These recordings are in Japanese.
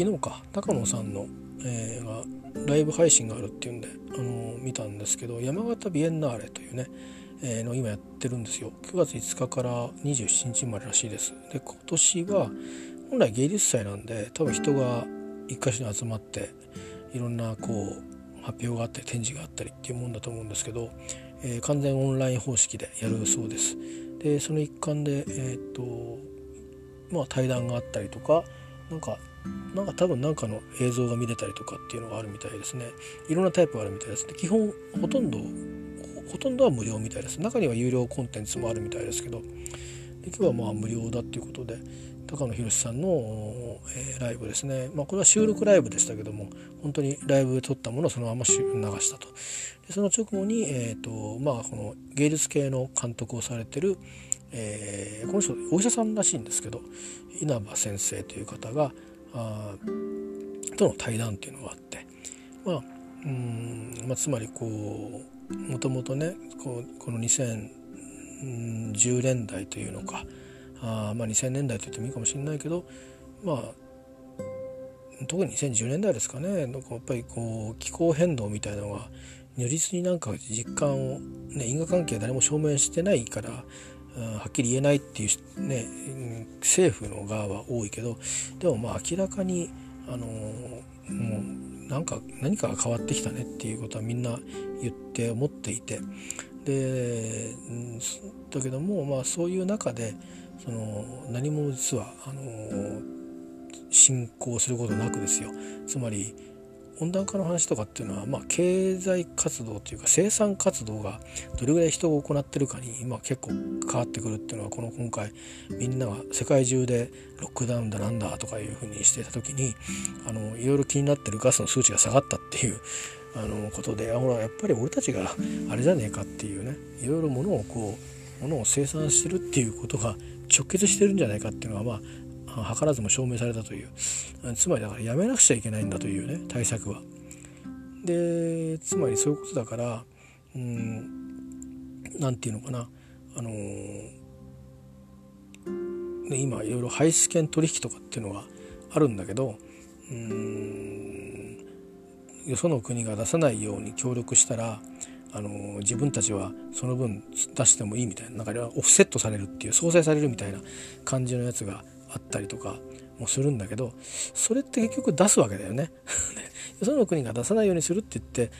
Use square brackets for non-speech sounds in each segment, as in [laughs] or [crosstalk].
昨日か高野さんの、えー、がライブ配信があるっていうんで、あの見たんですけど山形ビエンナーレというね、えー、の今やってるんですよ。9月5日から27日までらしいです。で今年は本来芸術祭なんで多分人が一箇所に集まっていろんなこう発表があったり展示があったりっていうもんだと思うんですけど、えー、完全オンライン方式でやるそうです。でその一環でえっ、とまあ対談があったりとかなんかなんか多分なんかの映像が見れたりとかっていうのがあるみたいですね。いろんなタイプがあるみたいですで基本ほとんどほとんどは無料みたいです。中には有料コンテンツもあるみたいですけど。今日はまあ無料だっていうことで高野宏さんの、えー、ライブですね、まあ、これは収録ライブでしたけども本当にライブで撮ったものをそのまま流したと。でその直後に、えーとまあ、この芸術系の監督をされてる、えー、この人お医者さんらしいんですけど稲葉先生という方があとの対談っていうのがあってまあうん、まあ、つまりこうもともとねこうこの2010年代というのかあまあ2000年代と言ってもいいかもしれないけどまあ特に2010年代ですかねなんかやっぱりこう気候変動みたいなのが如実になんか実感を、ね、因果関係誰も証明してないからはっきり言えないっていうね政府の側は多いけどでもまあ明らかにあのもうなんか何かが変わってきたねっていうことはみんな言って思っていてでだけどもまあそういう中でその何も実はあの進行することなくですよ。つまり温暖化の話とかっていうのは、まあ、経済活動というか生産活動がどれぐらい人が行ってるかに、まあ、結構変わってくるっていうのはこの今回みんなが世界中でロックダウンだなんだとかいうふうにしてた時にあのいろいろ気になってるガスの数値が下がったっていうあのことでほらやっぱり俺たちがあれじゃねえかっていうねいろいろものをこうものを生産してるっていうことが直結してるんじゃないかっていうのはまあ図らずも証明されたというつまりだからやめなくちゃいけないんだというね対策は。でつまりそういうことだからうん何て言うのかなあのー、ね、今いろいろ排出権取引とかっていうのがあるんだけどうんよその国が出さないように協力したらあの自分たちはその分出してもいいみたいななんかオフセットされるっていう相殺されるみたいな感じのやつがあったりとかもするんだけどそれって結局出すわけだよね。[laughs] その国が出さないようにするって言って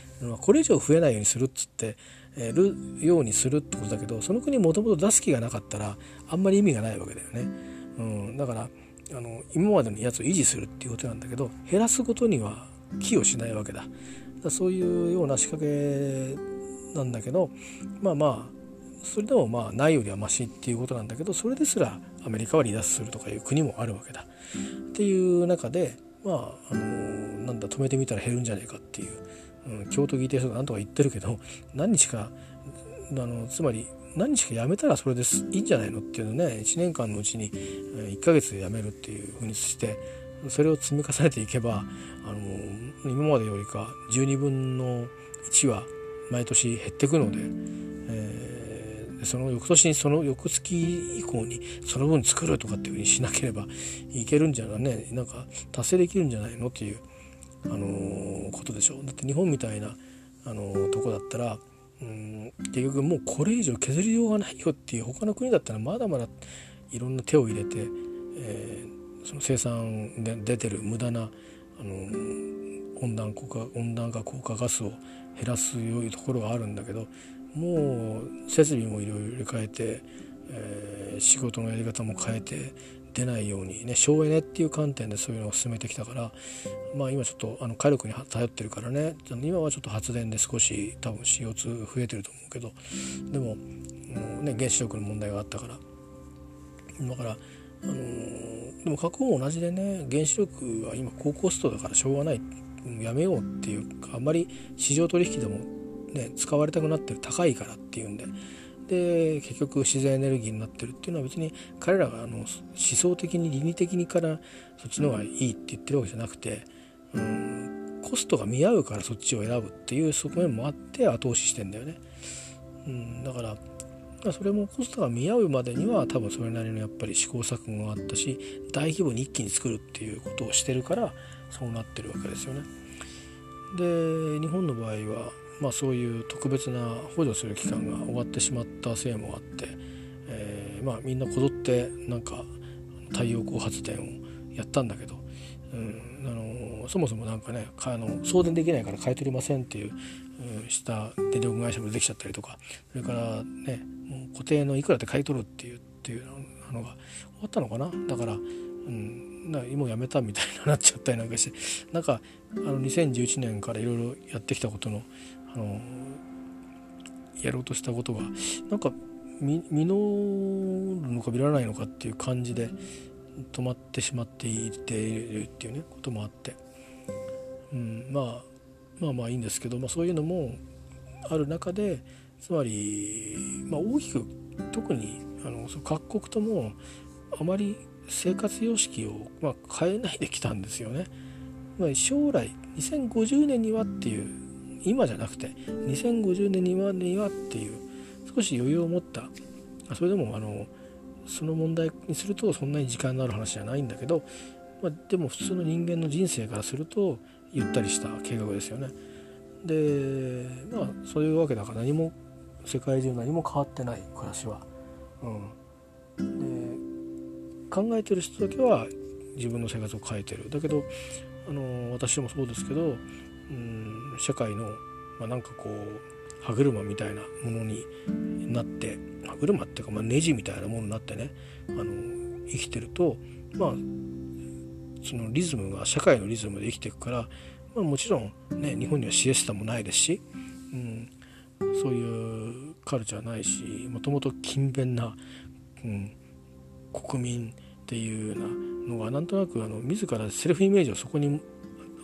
これ以上増えないようにするっつってるようにするってことだけどその国もともと出す気がなかったらあんまり意味がないわけだよね。うん、だからあの今までのやつを維持するっていうことなんだけど減らすことには寄与しないわけだ。だそういうような仕掛けなんだけどまあまあそれでもまあないよりはマシっていうことなんだけどそれですらアメリカは離脱するとかいう国もあるわけだ。っていう中でまああのなんだ止めてみたら減るんじゃないかっていう、うん、京都議定書がなんとか言ってるけど何日かあのつまり何日かやめたらそれですいいんじゃないのっていうのね1年間のうちに1ヶ月でやめるっていうふうにしてそれを積み重ねていけばあの今までよりか12分の1は毎年減ってくので、その翌年にその翌月以降にその分作るとかっていうふうにしなければいけるんじゃないねなんか達成できるんじゃないのっていう、あのー、ことでしょう。だって日本みたいな、あのー、とこだったらうん結局もうこれ以上削りようがないよっていう他の国だったらまだまだいろんな手を入れて、えー、その生産で出てる無駄な、あの温暖化温暖化効果ガスを減らすよういうところがあるんだけどもう設備もいろいろ入れ替えて、えー、仕事のやり方も変えて出ないようにね省エネっていう観点でそういうのを進めてきたからまあ今ちょっとあの火力に頼ってるからね今はちょっと発電で少し多分 CO2 増えてると思うけどでももう、ね、原子力の問題があったから。だからあのー、でも核も同じでね原子力は今高コストだからしょうがない。やめようっていうかあんまり市場取引でも、ね、使われたくなってる高いからっていうんでで結局自然エネルギーになってるっていうのは別に彼らがあの思想的に倫理的にからそっちの方がいいって言ってるわけじゃなくてうんコストが見合うからそっちを選ぶっていう側面もあって後押ししてんだよね。うん、だからそれもコストが見合うまでには多分それなりのやっぱり試行錯誤があったし大規模に一気に作るっていうことをしてるからそうなってるわけですよね。で日本の場合は、まあ、そういう特別な補助する期間が終わってしまったせいもあって、えー、まあ、みんなこぞってなんか太陽光発電をやったんだけど、うん、あのそもそもなんかねあの送電できないから買い取りませんっていう、うん、した電力会社もできちゃったりとかそれからねもう固定のいくらで買い取るっていうっていうのが終わったのかな。だから、うん、だもうやめたみたいになっちゃったりなんかしてなんかあの2011年からいろいろやってきたことのあのやろうとしたことがなんか実るのか実られないのかっていう感じで止まってしまっていているっていうねこともあって、うん、まあまあまあいいんですけど、まあ、そういうのもある中でつまり、まあ、大きく特にあの各国ともあまり生活様式を、まあ、変えないできたんですよね。ま、将来2050年にはっていう今じゃなくて2050年にはにはっていう少し余裕を持ったそれでもあのその問題にするとそんなに時間のある話じゃないんだけど、まあ、でも普通の人間の人生からするとゆったりした計画ですよね。でまあそういうわけだから何も世界中何も変わってない暮らしは。うん、で考えてる人だけは自分の生活を変えてるだけどあの私もそうですけど、うん、社会の、まあ、なんかこう歯車みたいなものになって歯車っていうか、まあ、ネジみたいなものになってねあの生きてるとまあそのリズムが社会のリズムで生きていくから、まあ、もちろんね日本にはシエスタもないですし、うん、そういうカルチャーないしもともと勤勉な、うん、国民っていうようなのがなんとなくあの自らセルフイメージをそこに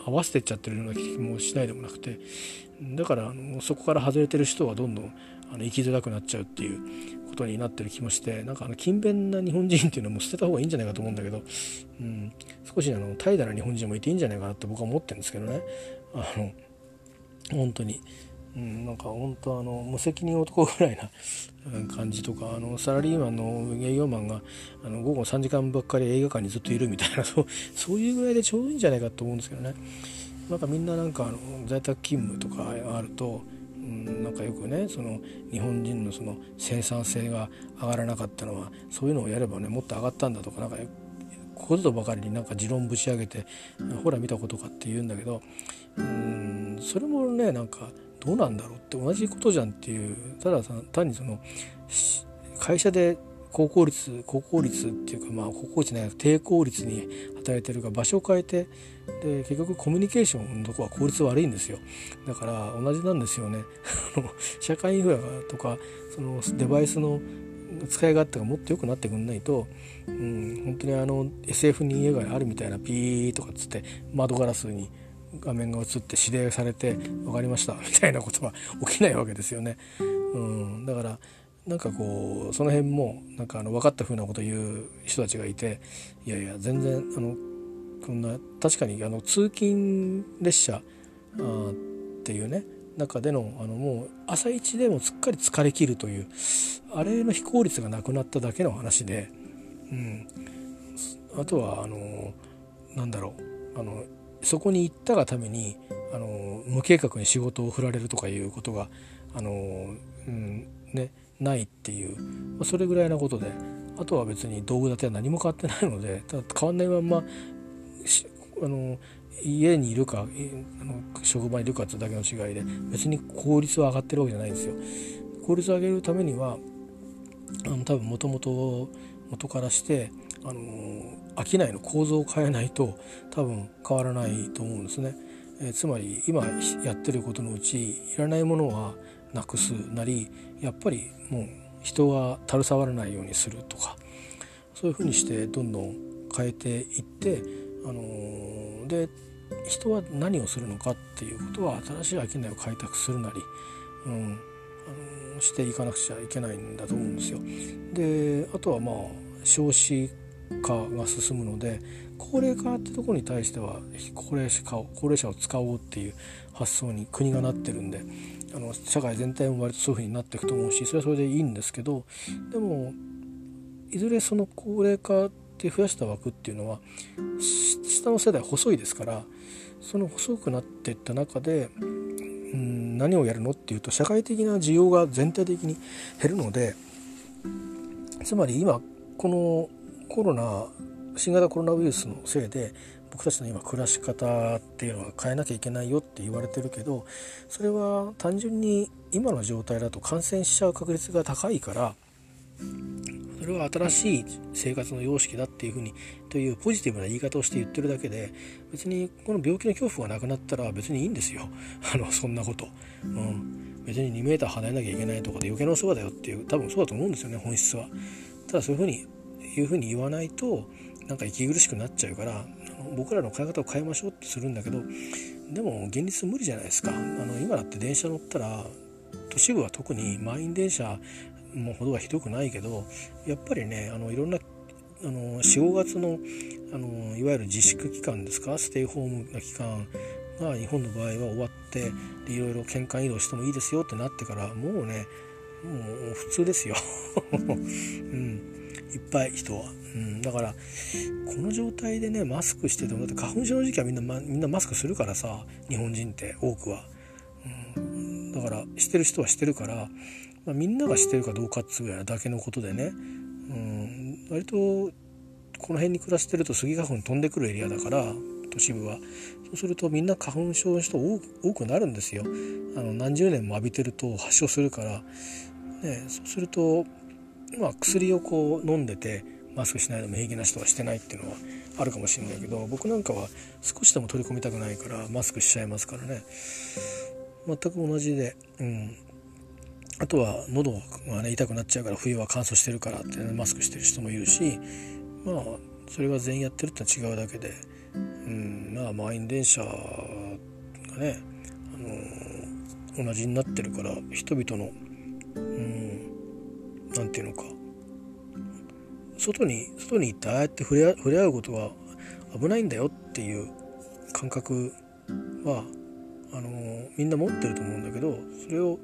合わせてっちゃってるような気もしないでもなくてだからあのそこから外れてる人はどんどんあの生きづらくなっちゃうっていうことになってる気もしてなんかあの勤勉な日本人っていうのも捨てた方がいいんじゃないかと思うんだけど、うん、少しあの怠惰な日本人もいていいんじゃないかなって僕は思ってるんですけどねあの本当に。うん、なんか本当あの無責任男ぐらいな感じとかあのサラリーマンの営業マンがあの午後3時間ばっかり映画館にずっといるみたいなそうそういうぐらいでちょうどいいんじゃないかと思うんですけどね。なんかみんななんかあの在宅勤務とかあると、うん、なんかよくねその日本人のその生産性が上がらなかったのはそういうのをやればねもっと上がったんだとかなんかここぞとばかりになんか持論ぶち上げてほら見たことかって言うんだけどうんそれもねなんかどうなんだろうって同じことじゃんっていうただ単にその会社で高効率高効率っていうかまあ高効率ない低効率に働いてるか場所を変えてで結局コミュニケーションのとこは効率悪いんですよ。だから同じなんですよね。社会インフラとかそのデバイスの使い勝手がもっと良くなってくんないと、うん、本当にあの SF に家があるみたいなピーとかっつって窓ガラスに画面が映って指令されて分かりました [laughs] みたいなことは [laughs] 起きないわけですよね。うん、だからなんかこうその辺もなんかあの分かったふうなことを言う人たちがいていやいや全然あのこんな確かにあの通勤列車あっていうね中でのあのもう朝一でもすっかり疲れ切るというあれの非効率がなくなっただけの話で、うん、あとはあのなんだろうあのそこに行ったがためにあの無計画に仕事を振られるとかいうことがあの、うんね、ないっていう、まあ、それぐらいなことであとは別に道具立ては何も変わってないのでただ変わんないまんまあの家にいるかあの職場にいるかっていうだけの違いで別に効率は上がってるわけじゃないんですよ。効率を上げるためにはあの多分もともと元からしてあの商いの構造を変えないと多分変わらないと思うんですね。えー、つまり今やってることのうちいらないものはなくすなりやっぱりもう人が携わらないようにするとかそういうふうにしてどんどん変えていって、あのー、で人は何をするのかっていうことは新しい商いを開拓するなり、うん、あのー、していかなくちゃいけないんだと思うんですよ。であとはまあ少子化が進むので高齢化ってとこに対しては高齢者を高齢者を使おうっていう発想に国がなってるんであの社会全体も割とそういうふうになっていくと思うしそれはそれでいいんですけどでもいずれその高齢化って増やした枠っていうのは下の世代細いですからその細くなっていった中でうん何をやるのっていうと社会的な需要が全体的に減るのでつまり今このコロナ新型コロナウイルスのせいで僕たちの今暮らし方っていうのは変えなきゃいけないよって言われてるけどそれは単純に今の状態だと感染しちゃう確率が高いからそれは新しい生活の様式だっていうふうにというポジティブな言い方をして言ってるだけで別にこの病気の恐怖がなくなったら別にいいんですよ。[laughs] あのそんなこと、うん、別に2 m 離れなきゃいけないとかで余計なお世話だよっていう多分そうだと思うんですよね本質は。ただそういうふうにいうふうに言わないとなんか息苦しくなっちゃうから僕らの考え方を変えましょうってするんだけどでも現実無理じゃないですか。あの今だって電車乗ったら都市部は特に満員電車もほどはひどくないけどやっぱりねあのいろんな45月のあのいわゆる自粛期間ですか？ステイホームの期間が日本の場合は終わってでいろいろ県間移動してもいいですよってなってからもうねもう普通ですよ、[laughs] うん、いっぱい人は、うん、だからこの状態でねマスクしててもだって花粉症の時期はみんな、ま、みんなマスクするからさ日本人って多くは、うん、だからしてる人はしてるからまあ、みんながしてるかどうかっつうぐらいだけのことでね、うん、割とこの辺に暮らしてるとスギ花粉飛んでくるエリアだから都市部は。そうするとみんな花粉症の人多くなるんですよ。あの何十年も浴びてると発症するから、ね、そうすると、まあ、薬をこう飲んでてマスクしないでも平気な人はしてないっていうのはあるかもしれないけど僕なんかは少しでも取り込みたくないからマスクしちゃいますからね。全く同じで、うん、あとは喉がね痛くなっちゃうから冬は乾燥してるからって、ね、マスクしてる人もいるしまあそれが全員やってるってのは違うだけで、うん、まあ満員電車がね、あの同じになってるから人々のなんていうのか外に外に行ってああやって触れ触れ合うことは危ないんだよっていう感覚はあのみんな持ってると思うんだけどそれを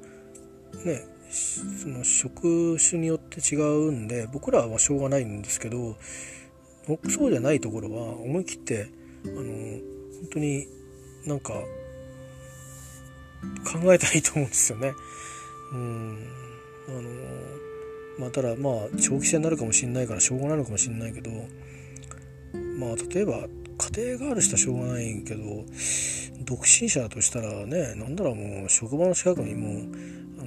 ねその職種によって違うんで僕らはしょうがないんですけどそうじゃないところは思い切ってあの本当になんか考えたらいいと思うんですよね。うんあのまあただまあ長期戦になるかもしんないからしょうがないのかもしんないけどまあ例えば家庭がある人はしょうがないけど独身者だとしたらねなんだろうもう職場の近くにも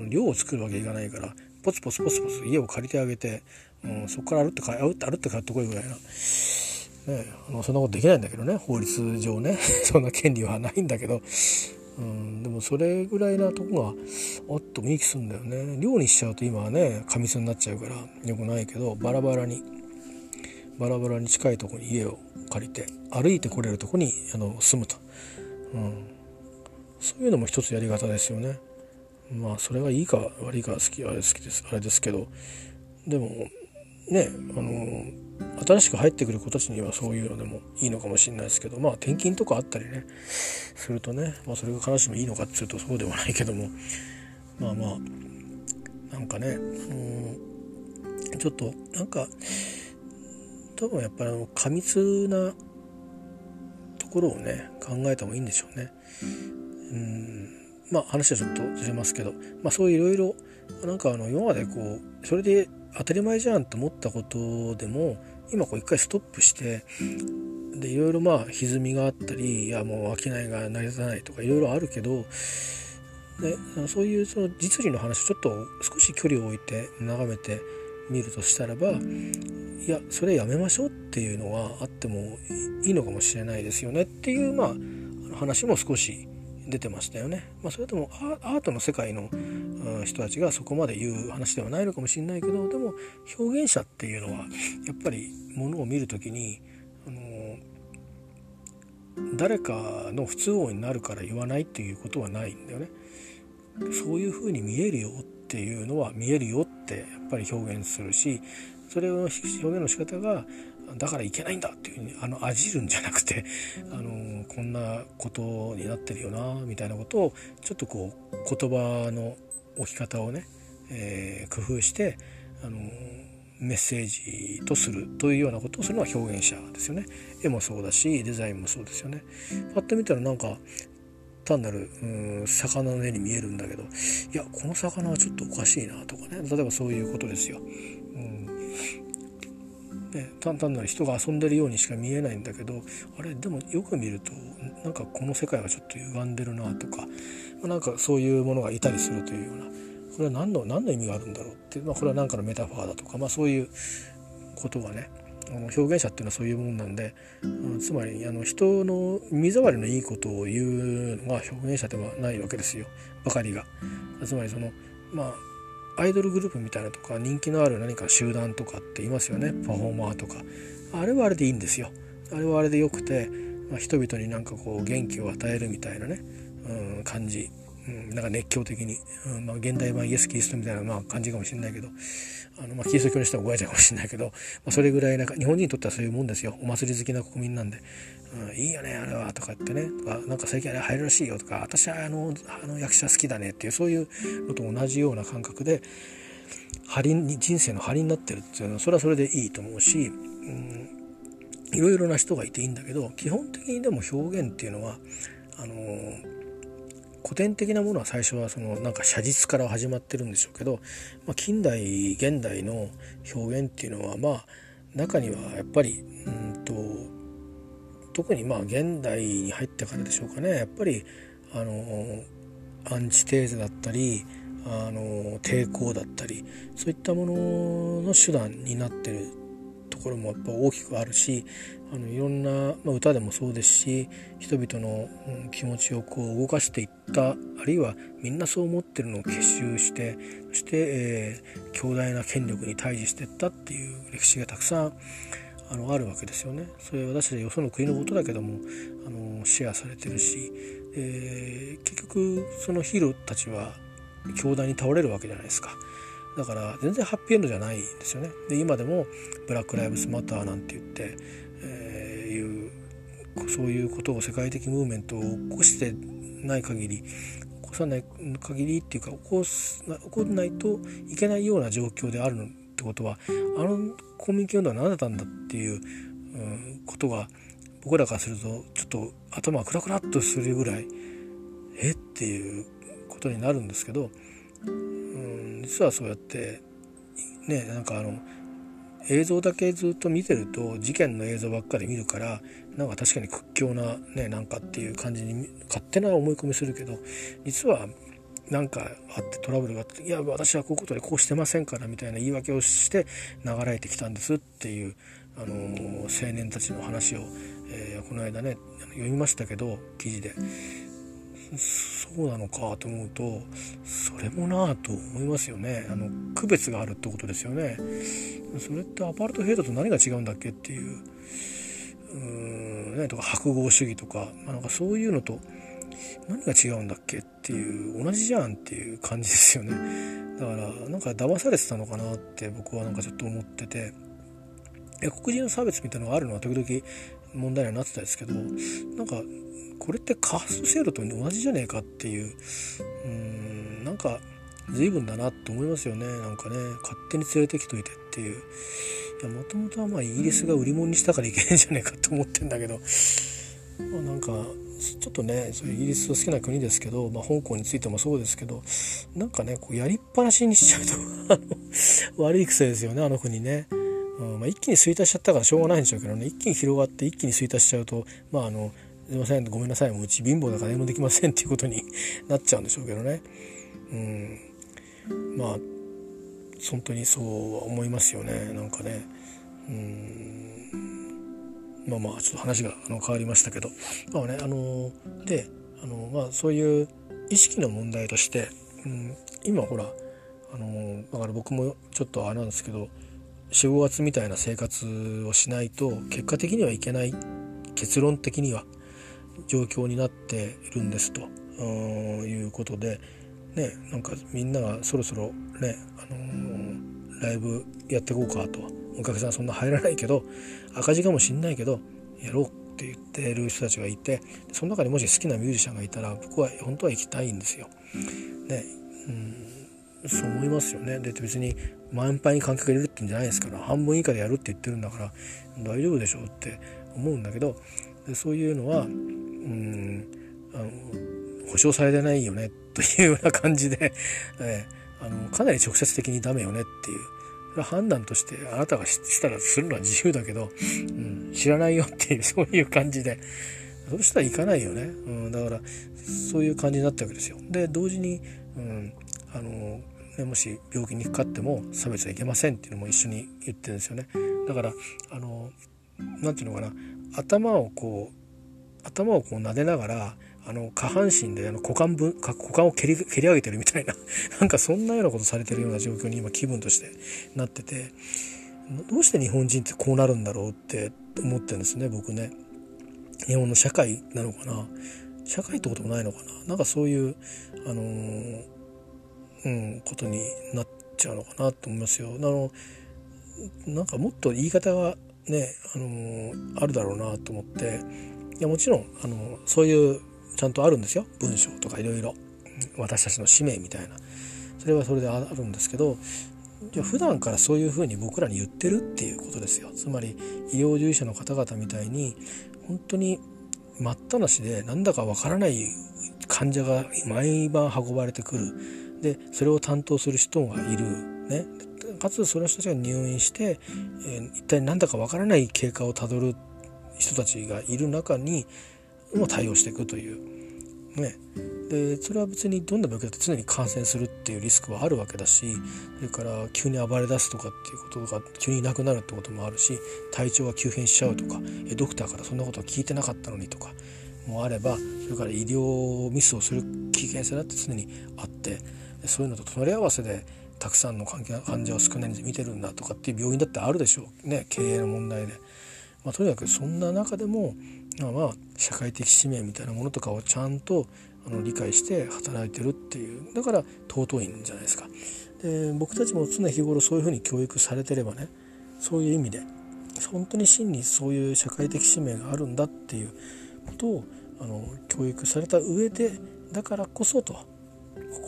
う寮を作るわけいかないからポツポツポツポツ家を借りてあげて、う、そこから歩って歩って歩って帰ってこいぐらいな。ね、あのそんなことできないんだけどね法律上ね [laughs] そんな権利はないんだけど、うん、でもそれぐらいなとこがあってもいい気すんだよね。寮にしちゃうと今はね過密になっちゃうからよくないけどバラバラに。バラバラに近いとこに家を借りて歩いてこれるとこにあの住むと、うん、そういうのも一つやり方ですよね。まあそれがいいか悪いか好きあれ好きですあれですけど。でもねあの新しく入ってくる子たちにはそういうのでもいいのかもしれないですけどまあ転勤とかあったりねするとね、まあ、それが必ずしもいいのかっていうとそうではないけどもまあまあなんかね、うん、ちょっとなんか多分やっぱりあの過密なところをね考えた方がいいんでしょうね。うんまあ話はちょっとずれますけど、まあ、そういういろいろなんかあの今までこうそれで当たり前じゃんと思ったことでも今こう一回ストップしてでいろいろまあ歪みがあったりいやもう商いが成り立たないとかいろいろあるけどでそういうその実利の話ちょっと少し距離を置いて眺めてみるとしたらばいやそれやめましょうっていうのはあってもいいのかもしれないですよねっていうまあ話も少し出てましたよね。まあ、それともアートの世界の人たちがそこまで言う話ではないのかもしれないけどでも表現者っていうのはやっぱりものを見る時にあの誰かの不都合になるから言わないっていうことはないんだよね。そういうふうに見えるよっていうのは見えるよってやっぱり表現するしそれを表現の仕方がだからいけないんだっていうふうにあの味るんじゃなくて [laughs] あのこんなことになってるよなみたいなことをちょっとこう言葉の置き方をね、えー、工夫してあのメッセージとするというようなことをするのは表現者ですよね。絵もそうだしデザインもそうですよね。パッと見たらなんか単なるうん魚の絵に見えるんだけどいやこの魚はちょっとおかしいなとかね。例えばそういうことですよ。うんね、単なる人が遊んでるようにしか見えないんだけどあれでもよく見るとなんかこの世界はちょっと歪んでるなとかなんかそういうものがいたりするというようなこれは何の何の意味があるんだろうっていう、まあ、これは何かのメタファーだとか、まあ、そういうことがねあの表現者っていうのはそういうもんなんで、うん、つまりあの人の耳障りのいいことを言うのが表現者ではないわけですよばかりが。つまりそのまあアイドルグループみたいなとか人気のある何か集団とかって言いますよね。パフォーマーとか。あれはあれでいいんですよ。あれはあれでよくて、まあ、人々になんかこう元気を与えるみたいなね、うん、感じ。うん、なんか熱狂的に、うんまあ、現代版イエス・キリストみたいな、まあ、感じかもしれないけど。あの、まあ、キリスト教の人はごやちゃうかもしれないけど、まあ、それぐらいなんか日本人にとってはそういうもんですよ。お祭り好きな国民なんで「うん、いいよねあれは」とか言ってね。とか「なんか最近あれ入るらしいよ」とか「私はあのあの役者好きだね」っていうそういうのと同じような感覚で張に人生の張りになってるっていうのはそれはそれでいいと思うし、うん、いろいろな人がいていいんだけど基本的にでも表現っていうのはあの古典的なものは最初はそのなんか写実から始まってるんでしょうけど、まあ、近代現代の表現っていうのはまあ中にはやっぱりうんと特にまあ現代に入ってからでしょうかね。やっぱりあのアンチテーゼだったりあの抵抗だったりそういったものの手段になってるところもやっぱ大きくあるしあのいろんな、まあ、歌でもそうですし人々の、気持ちをこう動かしていったあるいはみんなそう思ってるのを結集してそして、えー、強大な権力に対峙していったっていう歴史がたくさんあのあるわけですよね。それ私たちよその国のことだけどもあのシェアされてるし、えー、結局そのヒーローたちは強大に倒れるわけじゃないですか。だから全然ハッピーエンドじゃないんですよね。で今でもブラック・ライブズ・マターなんて言って、えー、いうそういうことを世界的ムーブメントを起こしてない限り起こさない限りっていうか起こす起こらないといけないような状況であるってことはあの公民権運動は何だったんだっていう、うん、ことが僕らからするとちょっと頭がクラクラっとするぐらいえ？っていうことになるんですけど、うん、実はそうやってねなんかあの映像だけずっと見てると事件の映像ばっかり見るからなんか確かに屈強なねなんかっていう感じに勝手な思い込みするけど実はなんかあってトラブルがあっていや私はこういうことでこうしてませんからみたいな言い訳をして流れてきたんですっていうあの青年たちの話を、えー、この間ね読みましたけど記事で。そうなのかと思うとそれもなあと思いますよね。あの区別があるってことですよね。それってアパルトヘイトと何が違うんだっけっていううーんねとか白豪主義とか,、まあ、なんかそういうのと何が違うんだっけっていう同じじゃんっていう感じですよね。だからなんか騙されてたのかなって僕はなんかちょっと思ってて。黒人の差別みたいなのがあるのは時々問題にはなってたんですけどなんかこれってカースト制度と同じじゃねえかっていううんなんか随分だなと思いますよね。なんかね勝手に連れてきといてっていう。いやもともとはまあイギリスが売り物にしたからいけないんじゃねえかと思ってんだけど、まあ、なんかちょっとねそうイギリスの好きな国ですけど、まあ、香港についてもそうですけどなんかねこうやりっぱなしにしちゃうと [laughs] 悪い癖ですよねあの国ね。うんまあ、一気に衰退しちゃったからしょうがないんでしょうけどね。一気に広がって一気に衰退しちゃうとまああのすいませんごめんなさい。もううち貧乏だから何もできませんっていうことに [laughs] なっちゃうんでしょうけどね。うん。まあ本当にそう思いますよね。なんかね。うん。まあまあちょっと話があの変わりましたけどまあねあのであのまあそういう意識の問題として、うん、今ほらあのだから僕もちょっとあれなんですけど45月みたいな生活をしないと結果的にはいけない結論的には状況になっているんですということで、ね、なんかみんながそろそろね、あのー、ライブやっていこうかと。お客さんそんな入らないけど赤字かもしんないけどやろうって言ってる人たちがいてその中にもし好きなミュージシャンがいたら僕は本当は行きたいんですよ。ねうんそう思いますよね。で別に満杯に観客入れるってんじゃないですから半分以下でやるって言ってるんだから大丈夫でしょうって思うんだけどでそういうのはうんあの保証されてないよねというような感じで、えー、あのかなり直接的にダメよねっていう判断としてあなたがしたらするのは自由だけど、うん、知らないよっていう [laughs] そういう感じでそしたら行かないよね、うん、だからそういう感じになったわけですよ。で同時に、うんあのね、もし病気にかかっても差別はいけませんっていうのも一緒に言ってるんですよね。だからあのなんていうのかな頭をこう頭をこう撫でながらあの下半身であの股間分股間を蹴り蹴り上げてるみたいな [laughs] なんかそんなようなことされてるような状況に今気分としてなっててどうして日本人ってこうなるんだろうって思ってるんですね僕ね。日本の社会なのかな？社会ってこともないのかな？なんかそういうあのー、うんことになっちゃうのかなと思いますよ。あのなんかもっと言い方がね、あのあるだろうなと思っていやもちろん、あのそういうちゃんとあるんですよ。文章とかいろいろ。私たちの使命みたいな。それはそれであるんですけどじゃ普段からそういうふうに僕らに言ってるっていうことですよ。つまり医療従事者の方々みたいに本当に待ったなしでなんだかわからない患者が毎晩運ばれてくる。でそれを担当する人がいる、ね、かつその人たちが入院して、えー、一体何だかわからない経過をたどる人たちがいる中にも対応していくという。ね、でそれは別にどんな病気だって常に感染するっていうリスクはあるわけだしそれから急に暴れ出すとかっていうことが急にいなくなるってこともあるし体調が急変しちゃうとかえドクターからそんなことは聞いてなかったのにとかもあればそれから医療ミスをする危険性だって常にあってそういうのと隣り合わせでたくさんの患者を少ない人数見てるんだとかっていう病院だってあるでしょうね経営の問題で。まあ、とにかくそんな中でも、まあ、まあ社会的使命みたいなものとかをちゃんとあの理解して働いてるっていうだから尊いんじゃないですか。で僕たちも常日頃そういうふうに教育されてればねそういう意味で本当に真にそういう社会的使命があるんだっていうことをあの教育された上でだからこそとこ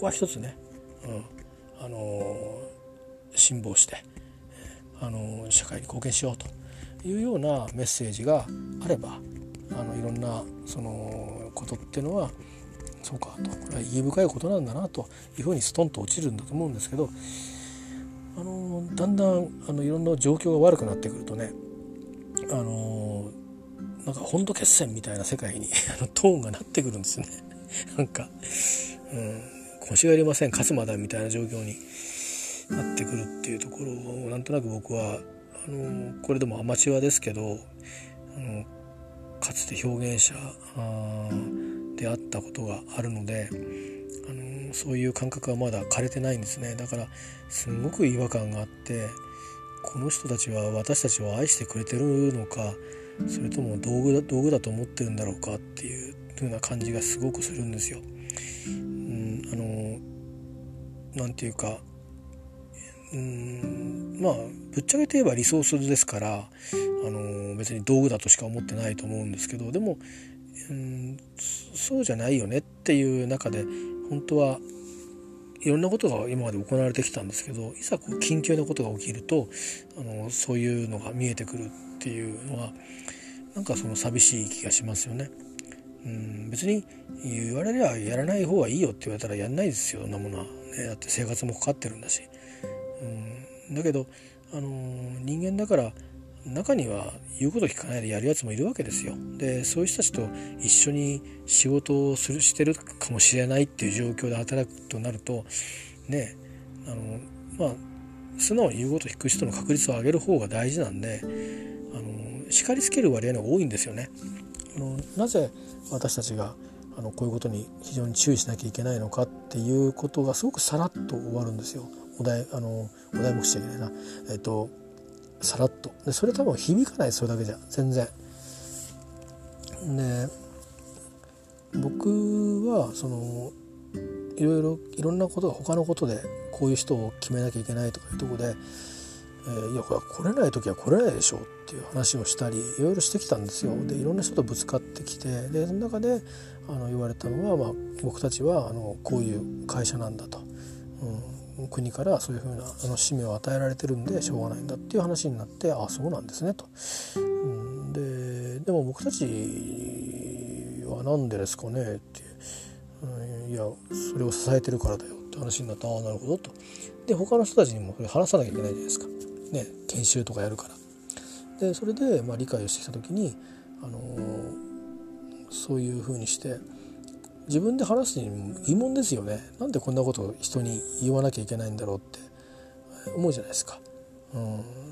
こは一つね、うん、あの辛抱してあの社会に貢献しようというようなメッセージがあればあのいろんなそのことっていうのはそうかとこれは意義深いことなんだなというふうにストンと落ちるんだと思うんですけどあのだんだんあのいろんな状況が悪くなってくるとねあのなんか本土決戦みたいな世界に [laughs] トーンがなってくるんですね。[laughs] なんか、うん、腰がいりません勝つまだみたいな状況になってくるっていうところをなんとなく僕はあのこれでもアマチュアですけどあのかつて表現者であったことがあるのであのそういう感覚はまだ枯れてないんですねだからすごく違和感があってこの人たちは私たちを愛してくれてるのかそれとも道具だ道具だと思ってるんだろうかっていうふうな感じがすごくするんですよ。うん、あのなんていうかうんまあぶっちゃけて言えばリソースですからあの別に道具だとしか思ってないと思うんですけどでもうんそうじゃないよねっていう中で本当はいろんなことが今まで行われてきたんですけどいざこう緊急なことが起きるとあのそういうのが見えてくるっていうのはなんかその寂しい気がしますよね。うん別に言われりゃやらない方がいいよって言われたらやんないですよそんなものは、ね、だって生活もかかってるんだし。うんだけど、あの人間だから中には言うこと聞かないでやるやつもいるわけですよ。でそういう人たちと一緒に仕事をするしてるかもしれないっていう状況で働くとなるとねあのまあ素直に言うこと聞く人の確率を上げる方が大事なんであの叱りつける割合が多いんですよね。あのなぜ私たちがあのこういうことに非常に注意しなきゃいけないのかっていうことがすごくさらっと終わるんですよ。お題あのお題目しちゃいけないな。えっとさらっとでそれ多分響かないそれだけじゃ全然。で僕はそのいろいろいろんなことが他のことでこういう人を決めなきゃいけないとかいうとこで、えー、いやこれ来れない時は来れないでしょうっていう話をしたりいろいろしてきたんですよ。でいろんな人とぶつかってきてでその中であの言われたのは、まあ、僕たちはあのこういう会社なんだと。うん、国からそういうふうなあの使命を与えられてるんでしょうがないんだっていう話になってああそうなんですねと。ん、ででも僕たちは何でですかねっていう、うん、いやそれを支えてるからだよって話になってああなるほどと。で他の人たちにもそれ話さなきゃいけないじゃないですか。ね、研修とかやるから。でそれでまあ理解をしてきた時に、あのー、そういうふうにして自分で話すにも疑問ですよねなんでこんなことを人に言わなきゃいけないんだろうって思うじゃないですか。う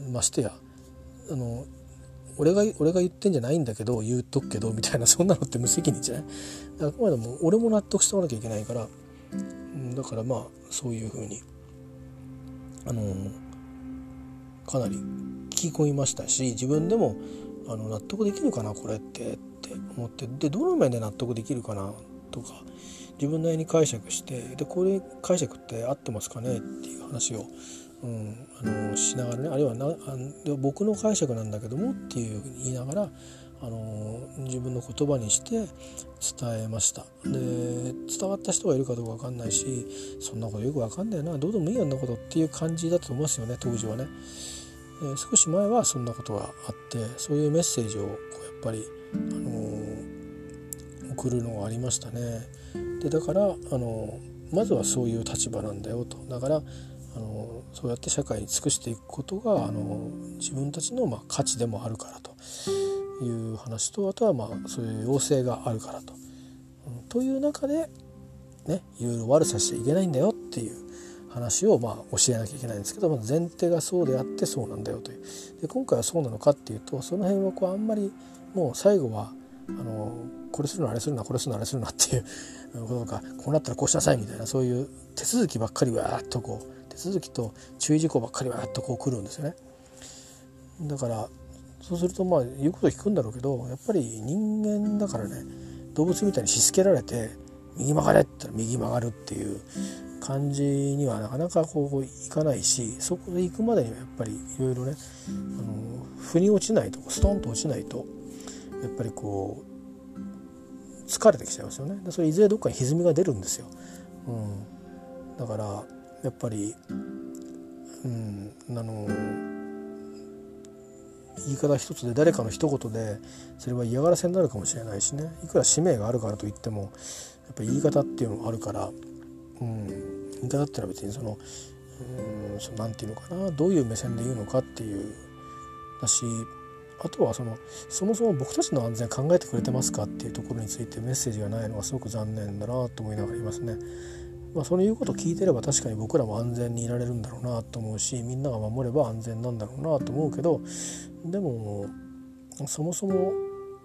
ん、ましてやあの俺が俺が言ってんじゃないんだけど言うとくけどみたいなそんなのって無責任じゃない？あくまでも俺も納得しておかなきゃいけないから、だからまあそういうふうにあのかなり聞き込みましたし自分でもあの納得できるかなこれってって思ってでどの面で納得できるかなとか自分なりに解釈してでこれ解釈って合ってますかねっていう話を、うん、あのしながらねあるいはなあ僕の解釈なんだけどもっていう言いながらあの自分の言葉にして伝えました。で伝わった人がいるかどうか分かんないしそんなことよく分かんないなどうでもいいよんなことっていう感じだと思いますよね当時はね、え少し前はそんなことがあってそういうメッセージをこうやっぱり、あの送るのがありましたね。でだから、あのまずはそういう立場なんだよと。だからあのそうやって社会に尽くしていくことがあの自分たちのまあ価値でもあるからと。いう話とあとはまあそういう要請があるからと。うん、という中でねいろいろ悪さしちゃいけないんだよっていう話をまあ教えなきゃいけないんですけど、ま前提がそうであってそうなんだよという。で今回はそうなのかっていうとその辺はこうあんまりもう最後はあのこれするのあれするなこれするのあれするなっていうこととかこうなったらこうしなさいみたいなそういう手続きばっかりわーっとこう手続きと注意事項ばっかりわーっとこう来るんですよね。だからそうするとまあ言うこと聞くんだろうけどやっぱり人間だからね動物みたいにしつけられて右曲がれって言ったら右曲がるっていう感じにはなかなかこういかないしそこで行くまでにはやっぱりいろいろねあの腑に落ちないとストンと落ちないとやっぱりこう疲れてきちゃいますよね。でそれいずれどっかに歪みが出るんですよ、うん、だからやっぱりうんあの言い方一つで誰かの一言でそれは嫌がらせになるかもしれないしね。いくら使命があるからといってもやっぱり言い方っていうのがあるから、うん、言い方っていうのは別にそのうんそのていうのかなどういう目線で言うのかっていうだしあとはそのそもそも僕たちの安全考えてくれてますかっていうところについてメッセージがないのはすごく残念だなと思いながらいますね。まあ、そういうこと聞いてれば確かに僕らも安全にいられるんだろうなと思うしみんなが守れば安全なんだろうなと思うけどでもそもそも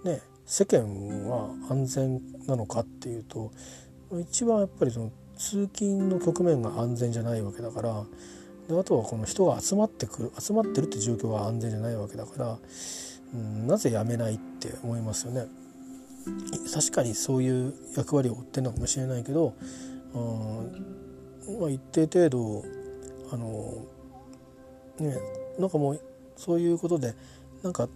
ね世間は安全なのかっていうと一番やっぱりその通勤の局面が安全じゃないわけだからであとはこの人が集まってくる集まってるって状況が安全じゃないわけだから、うん、なぜやめないって思いますよね。確かにそういう役割を負ってるのかもしれないけどうんまあ、一定程度あのねなんかもうそういうことでなんか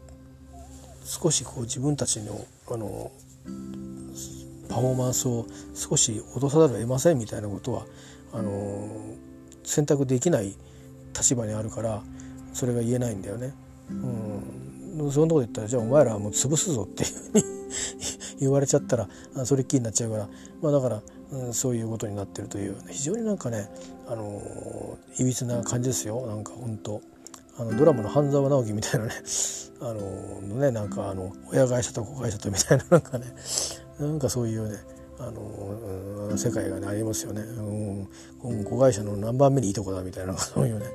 少しこう自分たちのあのパフォーマンスを少し脅さざるを得ませんみたいなことはあの選択できない立場にあるからそれが言えないんだよね。うん、そんなこと言ったらじゃあお前らはもう潰すぞっていうふうに言われちゃったらそれっきりになっちゃうから。まあだからうん、そういうことになってるという非常になんかねあのいびつな感じですよ。なんか本当あのドラマの半沢直樹みたいなね。あのねなんかあの親会社と子会社とみたいななんかね。なんかそういうねあの世界がねありますよね、うん、子会社の何番目にいいとこだみたいな [laughs] そういうね、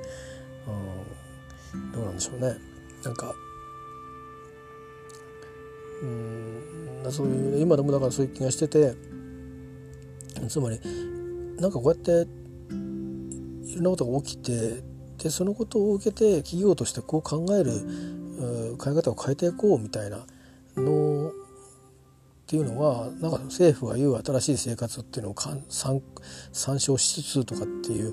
うん、どうなんでしょうね。なんかうん。そういう今でもだからそういう気がしててつまりなんかこうやっていろんなことが起きてでそのことを受けて企業としてこう考える考え方を変えていこうみたいなのっていうのはなんか政府が言う新しい生活っていうのを参照しつつとかっていう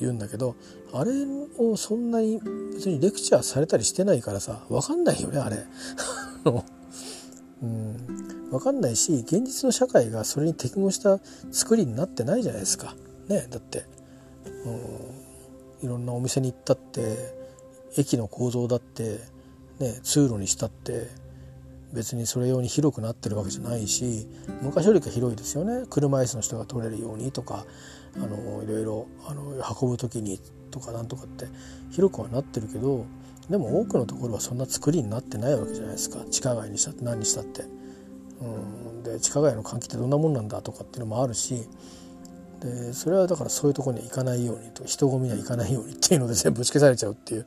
言うんだけどあれをそんなに別にレクチャーされたりしてないからさ分かんないよねあれ。[laughs] うん、分かんないし現実の社会がそれに適合した作りになってないじゃないですか。ね、だって、うん、いろんなお店に行ったって駅の構造だって、ね、通路にしたって別にそれ用に広くなってるわけじゃないし昔よりか広いですよね車椅子の人が通れるようにとかあのいろいろあの運ぶ時にとかなんとかって広くはなってるけどでも多くのところはそんな作りになってないわけじゃないですか地下街にしたって何にしたって。うん、で地下街の換気ってどんなもんなんだとかっていうのもあるしでそれはだからそういうとこには行かないようにと人混みには行かないようにっていうので全部ぶち消されちゃうっていう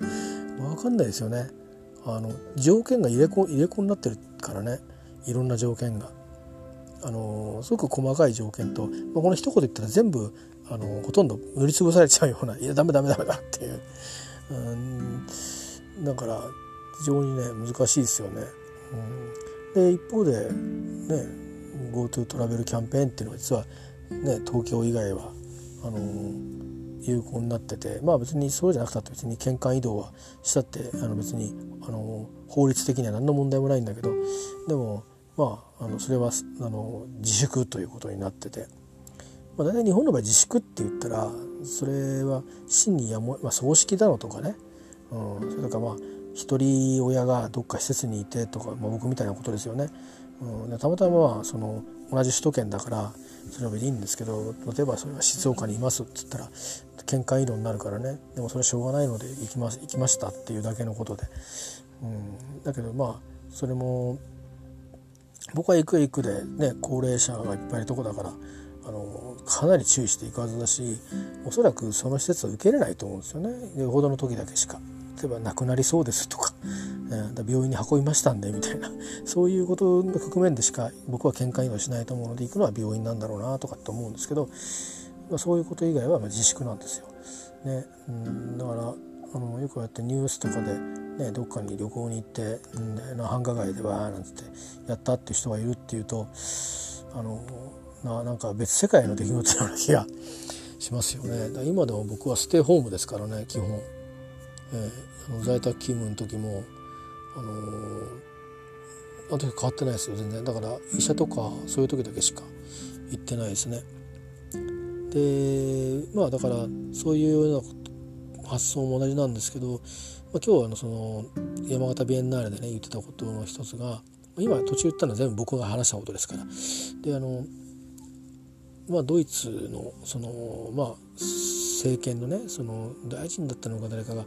分かんないですよね。あの条件が入れ子入れ子になってるからねいろんな条件が。あのすごく細かい条件と、まあ、この一言言ったら全部あのほとんど塗りつぶされちゃうような「いやダメダメダメだ」っていう。うんだから非常にね難しいですよね。うん、で一方でね GoTo トラベルキャンペーンっていうのは実はね東京以外はあの有効になっててまあ別にそうじゃなくたって別に県間移動はしたってあの別にあの法律的には何の問題もないんだけどでもまああのそれはあの自粛ということになってて、まあ、大体日本の場合自粛って言ったらそれは真にやも、まあ、葬式だのとかね。うん、それとかまあ一人親がどっか施設にいてとか、まあ、僕みたいなことですよね。うん、でたまたまその同じ首都圏だからそれは別にいいんですけど例えばそれは静岡にいますっつったら県間移動になるからね。でもそれはしょうがないので行きます行きましたっていうだけのことで、うん、だけどまあそれも僕は行く行くでね高齢者がいっぱいいるとこだからあのかなり注意していくはずだしおそらくその施設は受けれないと思うんですよねよほどの時だけしか。例えば亡くなりそうですとか、うん、病院に運びましたんでみたいな [laughs] そういうことの局面でしか僕は見解はしないと思うので行くのは病院なんだろうなとかって思うんですけど、まあ、そういうこと以外はま自粛なんですよ。ね、うん、だからあのよくやってニュースとかで、ね、どっかに旅行に行って、うん、繁華街でわーなんつってやったっていう人がいるっていうとあのななんか別世界の出来事のような気がしますよね。今でも僕はステイホームですからね基本。えー、あの在宅勤務の時もあのー、あの時変わってないですよ全然だから医者とかそういう時だけしか行ってないですね。でまあだからそういうような発想も同じなんですけど、まあ、今日はあのその山形ビエンナーレでね言ってたことの一つが今途中言ったのは全部僕が話したことですから。であのまあドイツのそのまあ政権のねその大臣だったのか誰かが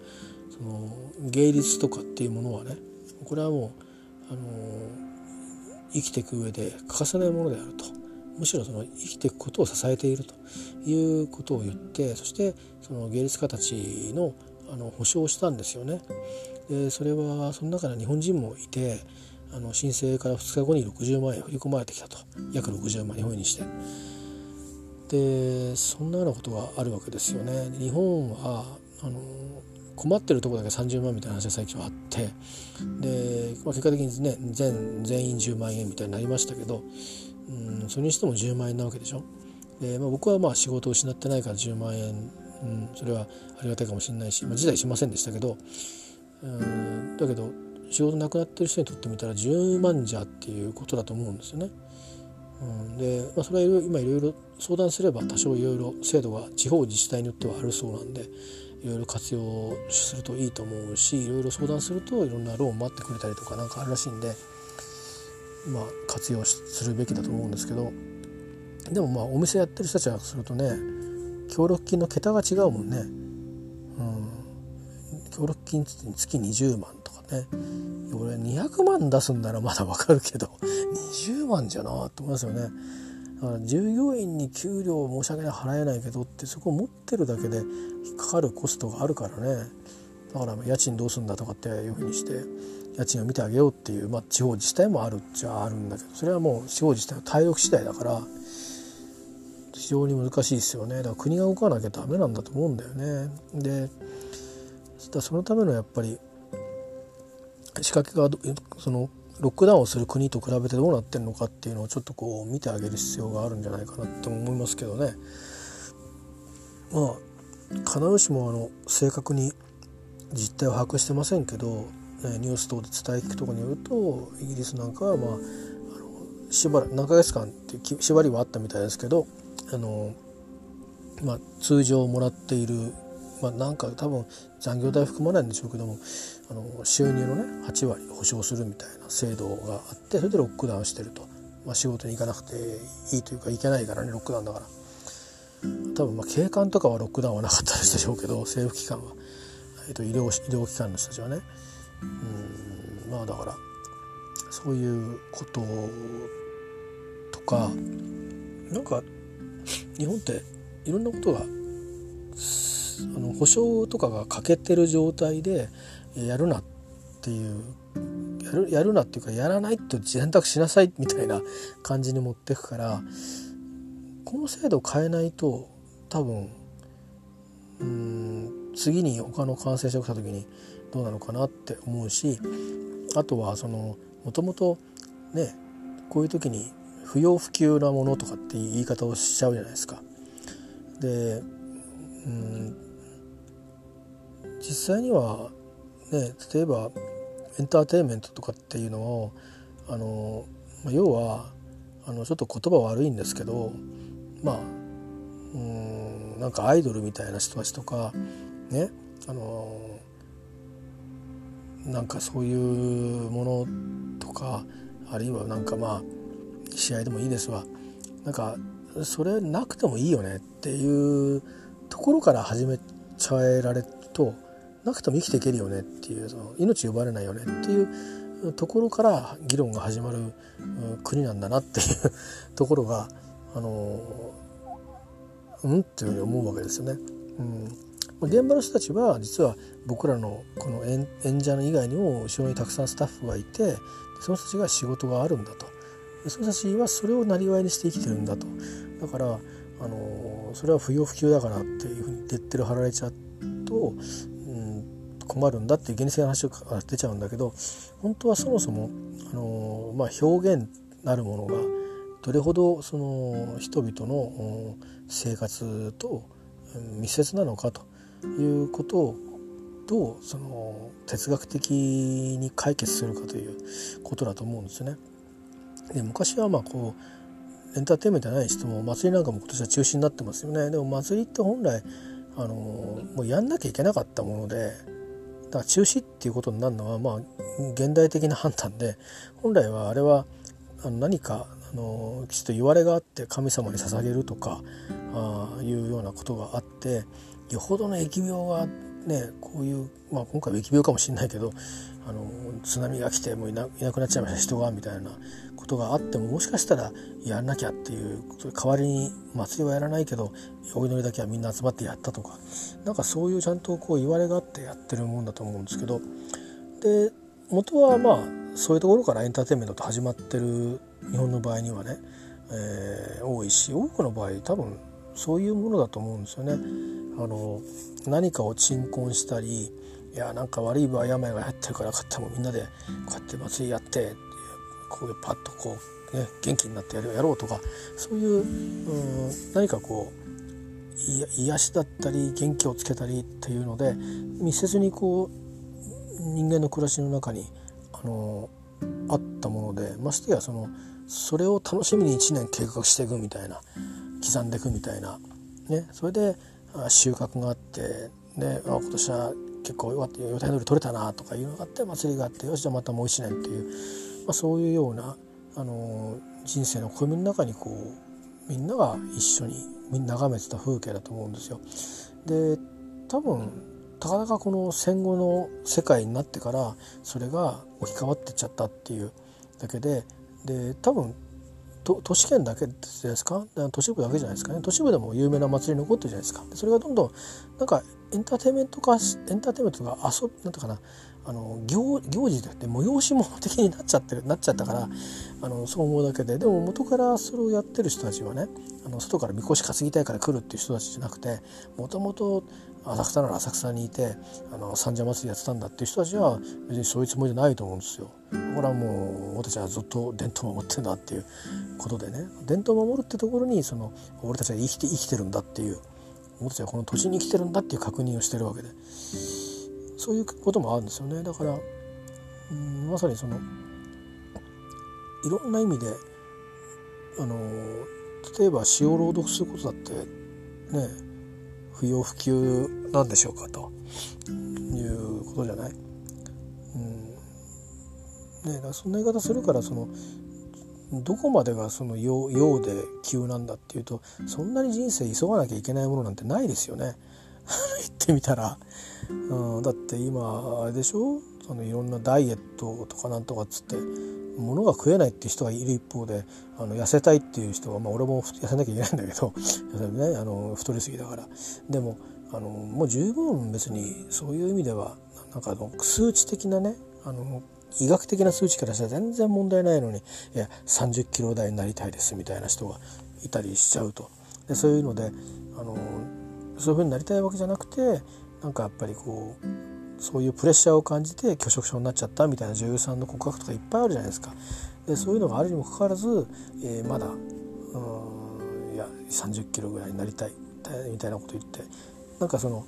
その芸術とかっていうものはねこれはもう、あの生きていく上で欠かせないものであるとむしろその生きていくことを支えているということを言ってそしてその芸術家たちのあの保証をしたんですよね。でそれはその中に日本人もいてあの申請から2日後に60万円振り込まれてきたと約60万日本円にして。でそんなようなことがあるわけですよね。日本はあの困ってるとこだけ30万みたいな話が最近はあってで、まあ、結果的にね全全員10万円みたいになりましたけど、うん、それにしても10万円なわけでしょ？でまあ、僕はまあ仕事を失ってないから10万円、うん、それはありがたいかもしれないし、まあ、辞退しませんでしたけど、うん、だけど仕事なくなってる人にとってみたら10万じゃっていうことだと思うんですよね。うん、で、まあ、それは今いろいろ相談すれば多少いろいろ制度が地方自治体によってはあるそうなんでいろいろ活用するといいと思うしいろいろ相談するといろんなローン待ってくれたりとかなんかあるらしいんで、まあ、活用するべきだと思うんですけどでもまあお店やってる人たちからするとね協力金の桁が違うもんね。うん、協力金に月20万とかね俺200万出すんならまだわかるけど20万じゃなと思いますよね。だから従業員に給料申し訳ない払えないけどってそこを持ってるだけで引っかかるコストがあるからねだから家賃どうすんだとかっていうふうにして家賃を見てあげようっていう、まあ、地方自治体もあるっちゃあるんだけどそれはもう地方自治体の体力次第だから非常に難しいですよねだから国が動かなきゃダメなんだと思うんだよね。でそのためのやっぱり仕掛けがそのロックダウンをする国と比べてどうなってるのかっていうのをちょっとこう見てあげる必要があるんじゃないかなって思いますけどね。まあ必ずしもあの正確に実態を把握してませんけどニュース等で伝え聞くところによるとイギリスなんかはまああのしばら何ヶ月間って縛りはあったみたいですけどあの、まあ、通常もらっている、まあ、なんか多分残業代含まないんでしょうけどもあの収入のね8割保証するみたいな制度があってそれでロックダウンしてると、まあ、仕事に行かなくていいというか行けないからねロックダウンだから。多分まあ警官とかはロックダウンはなかったでしょうけど政府機関は、えー、と医療医療機関の人たちはね。うんまあだからそういうこととかなんか日本っていろんなことがあの保証とかが欠けてる状態でやるなっていうやるやるなっていうかやらないって選択しなさいみたいな感じに持ってくからこの制度を変えないと多分うん次に他の感染者が来た時にどうなのかなって思うしあとはそのもともとねこういう時に不要不急なものとかっていう言い方をしちゃうじゃないですか。でうん実際にはね例えばエンターテインメントとかっていうのをあの要はあのちょっと言葉悪いんですけどまあうんなんかアイドルみたいな人たちとかねあのなんかそういうものとかあるいはなんかまあ試合でもいいですわなんかそれなくてもいいよねっていうところから始めちゃえられるとなくても生きていけるよねっていうその命奪われないよねっていうところから議論が始まる国なんだなっていうところがあのうんっていうふうに思うわけですよね。うん現場の人たちは実は僕らのこの演者の以外にも後ろにたくさんスタッフがいてその人たちが仕事があるんだと。その人たちはそれをなりわいにして生きてるんだと。だからあのそれは不要不急だからっていうふうにレッテル貼られちゃうと、うん、困るんだっていう現実的な話が出ちゃうんだけど本当はそもそもあの、まあ、表現なるものがどれほどその人々の生活と密接なのかと。いうことをどうその哲学的に解決するかということだと思うんですよね。で昔はまあこうエンターテインメントじゃない人も祭りなんかも今年は中止になってますよね。でも祭りって本来あのもうやんなきゃいけなかったものでだから中止っていうことになるのはまあ現代的な判断で本来はあれはあの何かあのきちっと言われがあって神様に捧げるとかあいうようなことがあってよほどの疫病がねこういう、まあ、今回は疫病かもしれないけどあの津波が来てもういなくなっちゃいました人がみたいなことがあってももしかしたらやんなきゃっていう代わりに祭りはやらないけどお祈りだけはみんな集まってやったとかなんかそういうちゃんとこう言われがあってやってるもんだと思うんですけどで元はまあそういうところからエンターテインメントと始まってる日本の場合にはね、えー、多いし多くの場合多分そういうものだと思うんですよね。あの何かを鎮魂したりいやなんか悪い場合病がやってるからかってもみんなでこうやって祭りやってこうパッとこう、ね、元気になってやるやろうとかそういううん何かこう癒しだったり元気をつけたりっていうので密接にこう人間の暮らしの中にあのあったものでましてやそのそれを楽しみに1年計画していくみたいな刻んでいくみたいな、ね、それで収穫があってで今年は結構予定通り取れたなとかいうのがあって祭りがあってよしじゃあまたもう1年っていう、まあ、そういうようなあの人生の暦の中にこうみんなが一緒に眺めてた風景だと思うんですよ。で多分たかだかこの戦後の世界になってからそれが置き換わってっちゃったっていうだけでで多分と都市圏だけですか？都市部だけじゃないですかね。都市部でも有名な祭り残ってるじゃないですか。それがどんどんなんかエンターテインメント化エンターテインメントが遊なんていうかなあの行行事でって催し物的になっちゃってるなっちゃったからあのそう思うだけで。でも元からそれをやってる人たちはねあの外からみこし担ぎたいから来るっていう人たちじゃなくてもともと浅草なら浅草にいてあの三社祭りやってたんだっていう人たちは別にそういうつもりじゃないと思うんですよ。これはもう俺たちはずっと伝統を守ってるんだっていうことでね。伝統を守るってところにその俺たちは生きて生きてるんだっていう俺たちはこの土地に生きてるんだっていう確認をしてるわけで。そういうこともあるんですよね。だからうんまさにそのいろんな意味であの例えば詩を朗読することだってね不要不急なんでしょうかということじゃない？うん。ね、だそんな言い方するからそのどこまでがその用用で急なんだっていうとそんなに人生急がなきゃいけないものなんてないですよね。[laughs] 言ってみたら、うん、だって今あれでしょ？そのいろんなダイエットとかなんとかっつって物が食えないっていう人がいる一方であの痩せたいっていう人は、まあ、俺も痩せなきゃいけないんだけど [laughs] ね、あの太りすぎだから。でもあのもう十分別にそういう意味ではなんかあの数値的なねあの医学的な数値からしたら全然問題ないのにいや30キロ台になりたいですみたいな人がいたりしちゃうと。でそういうのであのそういうふうになりたいわけじゃなくてなんかやっぱりこうそういうプレッシャーを感じて拒食症になっちゃったみたいな女優さんの告白とかいっぱいあるじゃないですか。でそういうのがあるにもかかわらず、えー、まだうんいや30キロぐらいになりたいみたいなこと言ってなんかその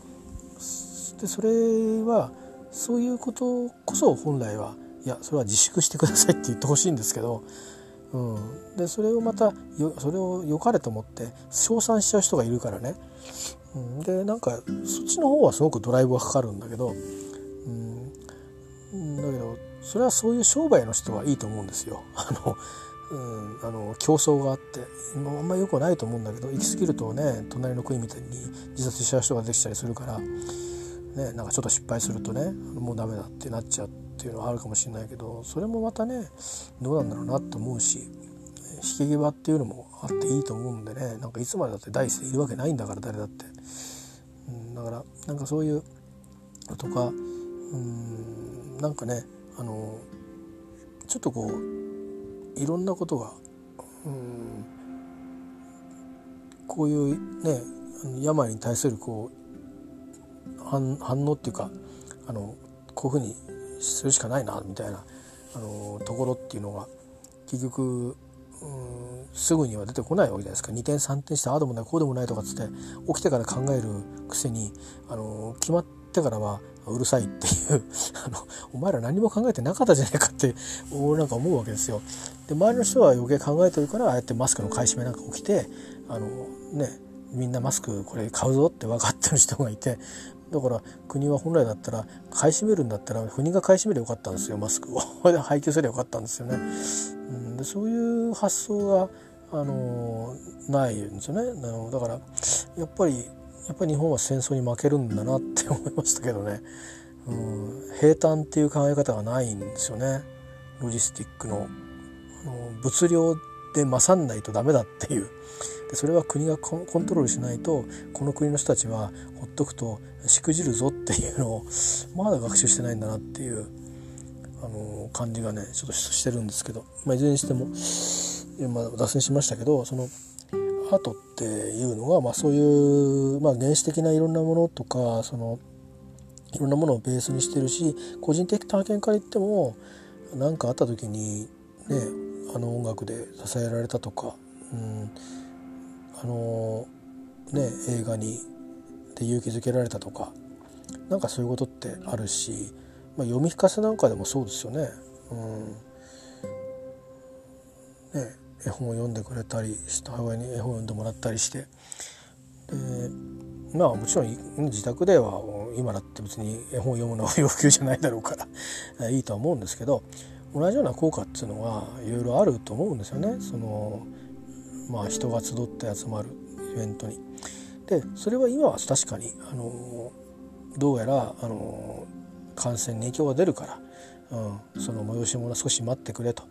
でそれはそういうことこそ本来はいやそれは自粛してくださいって言ってほしいんですけど、うん、でそれをまたよそれを良かれと思って称賛しちゃう人がいるからね、うん、でなんかそっちの方はすごくドライブがかかるんだけど、うん、だけどそれはそういう商売の人はいいと思うんですよ。[laughs] あのうん、あの競争があって。あんまりよくはないと思うんだけど行き過ぎるとね隣の国みたいに自殺しちゃう人ができたりするから、ね、なんかちょっと失敗するとねもうダメだってなっちゃうっていうのはあるかもしれないけどそれもまたねどうなんだろうなと思うし引き際っていうのもあっていいと思うんでねなんかいつまでだって第一声いるわけないんだから誰だって、うん、だからなんかそういうとかうんなんかねあのちょっとこういろんなことがうんこういうね病に対するこう反反応っていうかあのこういうふうにするしかないなみたいなあのところっていうのが結局すぐには出てこないわけじゃないですか2点3点してああでもないこうでもないとかっつって起きてから考えるくせにあの決まってからはうるさいっていう [laughs] あのお前ら何も考えてなかったじゃないかって俺なんか思うわけですよ。で周りの人は余計考えてるからああやってマスクの買い占めなんか起きてあのねみんなマスクこれ買うぞって分かってる人がいてだから国は本来だったら買い占めるんだったら国が買い占めりゃよかったんですよマスクを。[laughs] 配給すればよかったんですよね。うん、でそういう発想があのないんですよね。だからやっぱりやっぱり日本は戦争に負けるんだなって思いましたけどね。うん、平坦っていう考え方がないんですよね。ロジスティックのあの物量で勝んないとダメだっていうでそれは国がコントロールしないとこの国の人たちはほっとくとしくじるぞっていうのをまだ学習してないんだなっていうあの感じがねちょっとしてるんですけど、まあ、いずれにしても、まあ、脱線しましたけどそのアートっていうのが、まあ、そういう、まあ、原始的ないろんなものとかそのいろんなものをベースにしてるし個人的体験から言っても何かあった時にねあの音楽で支えられたとか、うん、あのね映画にで勇気づけられたとかなんかそういうことってあるし、まあ、読み聞かせなんかでもそうですよね。うんね絵本を読んでくれたりした母親に絵本を読んでもらったりしてでまあもちろん自宅では今だって別に絵本を読むのは要求じゃないだろうから [laughs] いいとは思うんですけど同じような効果っていうのはいろいろあると思うんですよね。そのまあ、人が集って集まるイベントに。でそれは今は確かにあのどうやらあの感染に影響が出るから、うん、その催し物は少し待ってくれと。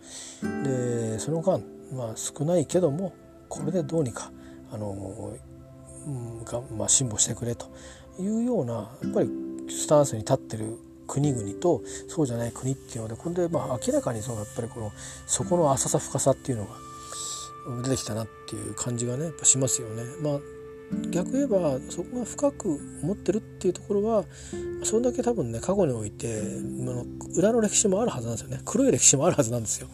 でその間、まあ、少ないけどもこれでどうにかあの、うんがまあ、辛抱してくれというようなやっぱりスタンスに立ってる国々とそうじゃない国っていうのでこれでまあ明らかにそのやっぱりこのそこの浅さ深さっていうのが出てきたなっていう感じがねやっぱしますよね。まあ逆言えばそこが深く思ってるっていうところはそれだけ多分ね過去において裏の歴史もあるはずなんですよね黒い歴史もあるはずなんですよ。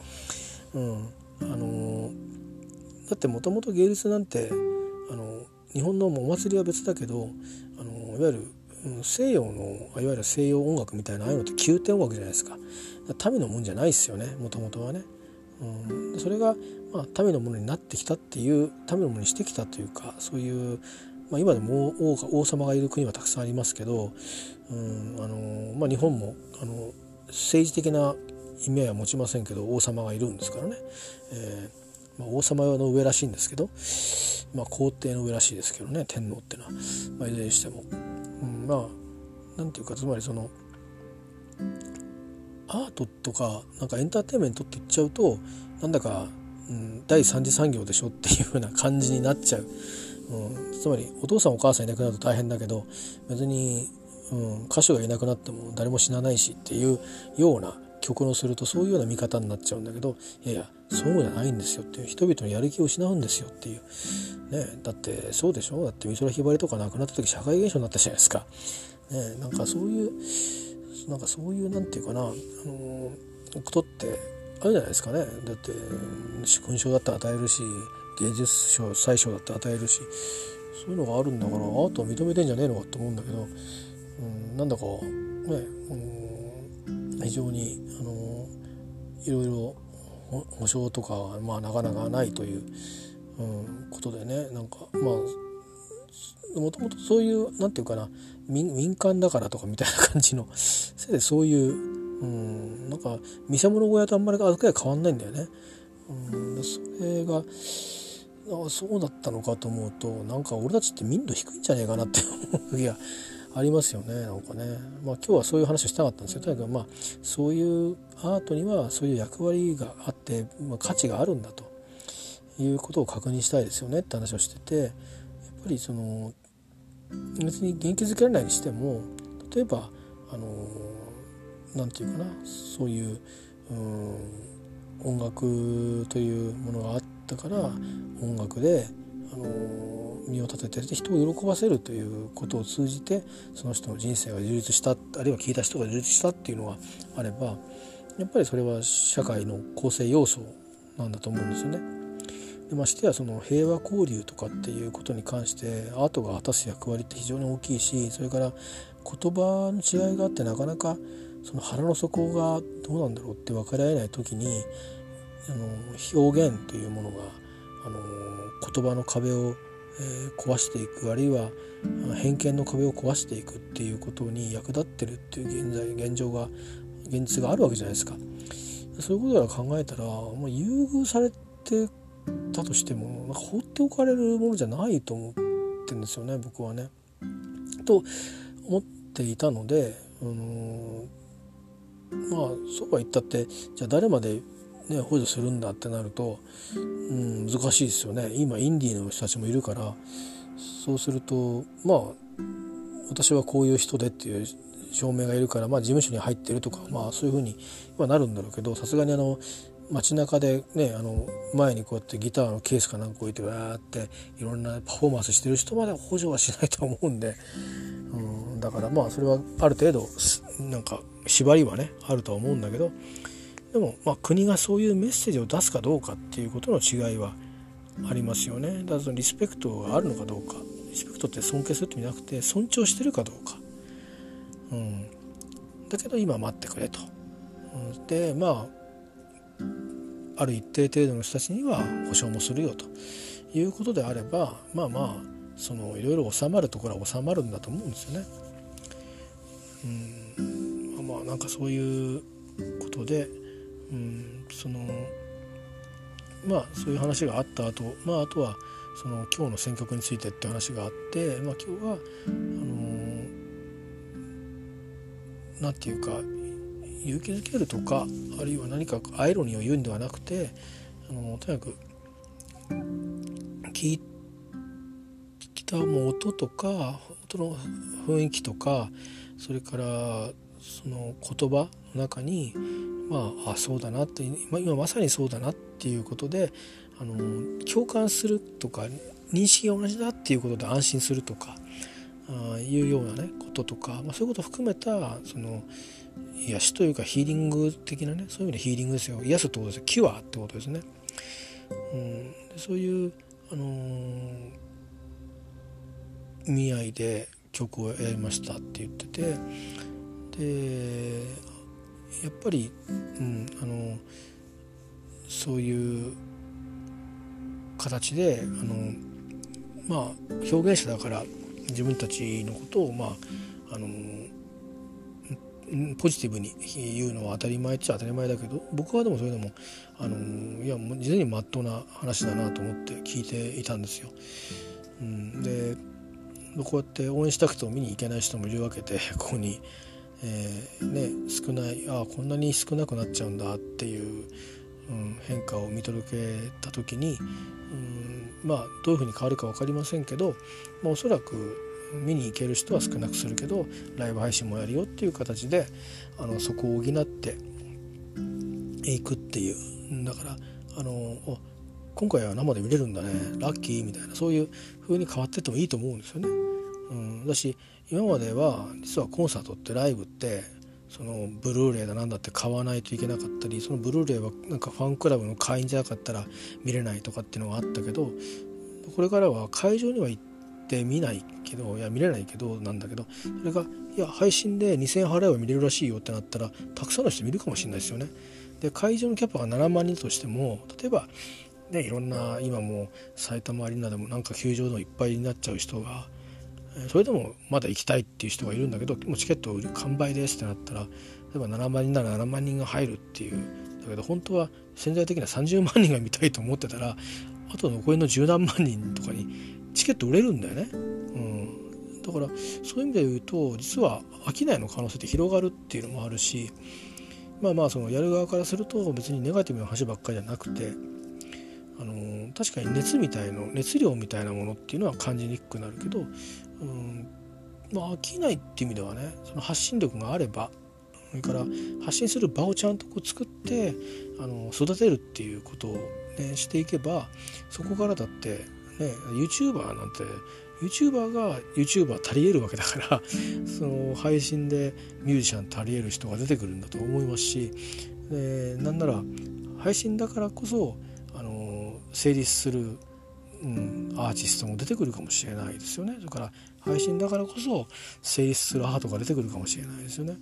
うん、あのだってもともと芸術なんてあの日本のお祭りは別だけどあのいわゆる西洋のいわゆる西洋音楽みたいなああいうのって宮廷音楽じゃないですか民のもんじゃないですよねもともとはね。うん、それが、まあ、民のものになってきたっていう民のものにしてきたというかそういう、まあ、今でも王王様がいる国はたくさんありますけど、うんあのまあ、日本もあの政治的な意味合いは持ちませんけど王様がいるんですからね、えーまあ、王様の上らしいんですけど、まあ、皇帝の上らしいですけどね天皇っていうのは、まあ、いずれにしても、うん、まあなんていうかつまりそのアートとかなんかエンターテインメントって言っちゃうとなんだか、うん、第三次産業でしょっていうような感じになっちゃう、うん、つまりお父さんお母さんいなくなると大変だけど別に、うん、歌手がいなくなっても誰も死なないしっていうような極論するとそういうような見方になっちゃうんだけどいやいやそうじゃないんですよっていう人々のやる気を失うんですよっていう、ね、だってそうでしょ？だって美空ひばりとか亡くなった時社会現象になったじゃないですか。ね、なんかそういうなんかそういうなんていうかな、あのことってあるじゃないですかね。だって勲章だって与えるし芸術賞最賞だって与えるしそういうのがあるんだからアートは認めてんじゃねえのかと思うんだけど、うん、なんだかね、うん、非常にあのいろいろ保証とかまあなかなかないという、うん、ことでねなんかまあもともとそういうなんていうかな民間だからとかみたいな感じのせいでそういう、うん、なんか見せ物小屋とあんまり扱い変わんないんだよね。うん、それがあそうだったのかと思うとなんか俺たちって民度低いんじゃねえかなって思う時はありますよねなんかね。まあ今日はそういう話をしたかったんですよ。とにかくまあそういうアートにはそういう役割があって、まあ、価値があるんだということを確認したいですよねって話をしててやっぱりその別に元気づけられないにしても例えばあの何て言うかなそういう音楽というものがあったから音楽であの身を立てて人を喜ばせるということを通じてその人の人生が充実したあるいは聞いた人が充実したっていうのがあればやっぱりそれは社会の構成要素なんだと思うんですよね。ましてやその平和交流とかっていうことに関してアートが果たす役割って非常に大きいしそれから言葉の違いがあってなかなかその腹の底がどうなんだろうって分かり合えない時にあの表現というものがあの言葉の壁を、え、壊していくあるいは偏見の壁を壊していくっていうことに役立ってるっていう現在現状が現実があるわけじゃないですか。そういうことから考えたらもう優遇されてだとしてもなんか放っておかれるものじゃないと思ってんですよね僕はね。と思っていたので、あのまあそうは言ったってじゃあ誰まで、ね、補助するんだってなると、うん、難しいですよね今インディーの人たちもいるからそうするとまあ私はこういう人でっていう証明がいるから、まあ、事務所に入ってるとか、まあ、そういうふうにはなるんだろうけどさすがにあの街中でねあの前にこうやってギターのケースかなんか置いてわーっていろんなパフォーマンスしてる人まで補助はしないと思うんで、うん、だからまあそれはある程度なんか縛りはねあるとは思うんだけどでもまあ国がそういうメッセージを出すかどうかっていうことの違いはありますよね。だからリスペクトがあるのかどうかリスペクトって尊敬するって意味なくて尊重してるかどうか。うん、だけど今待ってくれと。うん、でまあある一定程度の人たちには保証もするよということであればまあまあそのいろいろ収まるところは収まるんだと思うんですよね。うんまあなんかそういうことで、うん、そのまあそういう話があった後、まああとはその今日の選曲についてって話があって、まあ、今日はあの何て言うか勇気づけるとかあるいは何かアイロニーを言うんではなくてあのとにかく聞いたもう音とか音の雰囲気とかそれからその言葉の中にまああそうだなって今まさにそうだなっていうことであの共感するとか認識が同じだっていうことで安心するとかあいうようなねこととか、まあ、そういうことを含めたその癒しというかヒーリング的なねそういう意味でヒーリングですよ。癒すってことですよ。キュアってことですね。うん、そういう、あのー、見合いで曲をやりましたって言っててでやっぱり、うん、あのそういう形であのまあ表現者だから自分たちのことをまああのポジティブに言うのは当たり前っちゃ当たり前だけど僕はでもそれでもあのいやもう事前にまっとうな話だなと思って聞いていたんですよ。うん、でこうやって応援したくても見に行けない人もいるわけで [laughs] ここに、えー、ね、少ないああこんなに少なくなっちゃうんだっていう、うん、変化を見届けた時に、うん、まあどういうふうに変わるか分かりませんけど、まあ、おそらく見に行ける人は少なくするけどライブ配信もやるよっていう形であのそこを補っていくっていう。だからあの今回は生で見れるんだね。ラッキーみたいなそういう風に変わってってもいいと思うんですよね。うん、だし今までは実はコンサートってライブってそのブルーレイだなんだって買わないといけなかったりそのブルーレイはなんかファンクラブの会員じゃなかったら見れないとかっていうのがあったけどこれからは会場には行って見ないけどいや見れないけどなんだけどそれがいや配信で2,000円払えば見れるらしいよってなったらたくさんの人見るかもしれないですよね。で会場のキャパが7万人としても例えばね、いろんな今も埼玉アリーナでもなんか球場でもいっぱいになっちゃう人がそれでもまだ行きたいっていう人がいるんだけどもうチケット完売ですってなったら例えば7万人なら7万人が入るっていうだけど本当は潜在的には30万人が見たいと思ってたらあと残りの十何万人とかにチケット売れるんだよね。うん、だからそういう意味で言うと実は商いの可能性って広がるっていうのもあるしまあまあそのやる側からすると別にネガティブな話ばっかりじゃなくてあの確かに熱みたいの熱量みたいなものっていうのは感じにくくなるけど、うんまあ、飽きないっていう意味ではねその発信力があればそれから発信する場をちゃんとこう作ってあの育てるっていうことを、ね、していけばそこからだってね YouTuber なんて YouTuber が YouTuber 足りえるわけだから [laughs] その配信でミュージシャン足りえる人が出てくるんだと思いますしでなんなら配信だからこそあの成立する、うん、アーティストも出てくるかもしれないですよね。それから配信だからこそ成立するアートが出てくるかもしれないですよね。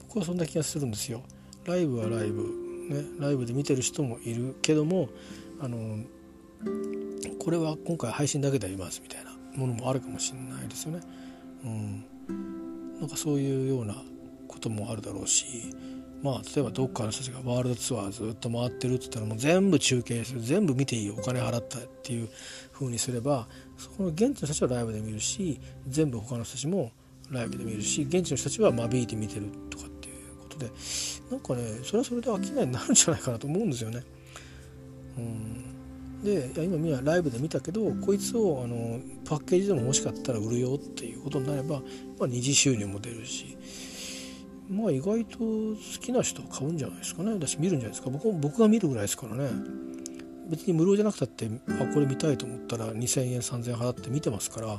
僕はそんな気がするんですよ。ライブはライブねライブで見てる人もいるけどもあのこれは今回配信だけでありますみたいなものもあるかもしれないですよね。うん、なんかそういうようなこともあるだろうしまあ例えばどっかの人たちがワールドツアーずっと回ってるって言ったらもう全部中継する全部見ていいよお金払ったっていう風にすればそこの現地の人たちはライブで見るし全部他の人たちもライブで見るし現地の人たちは間引いて見てるとかっていうことでなんかねそれはそれで飽きないになるんじゃないかなと思うんですよね。うんで今みんなライブで見たけどこいつをあのパッケージでも欲しかったら売るよっていうことになれば、まあ、二次収入も出るしまあ意外と好きな人は買うんじゃないですかね。私見るんじゃないですか。僕僕が見るぐらいですからね。別に無料じゃなくたってあこれ見たいと思ったら2,000円3,000円払って見てますから。だ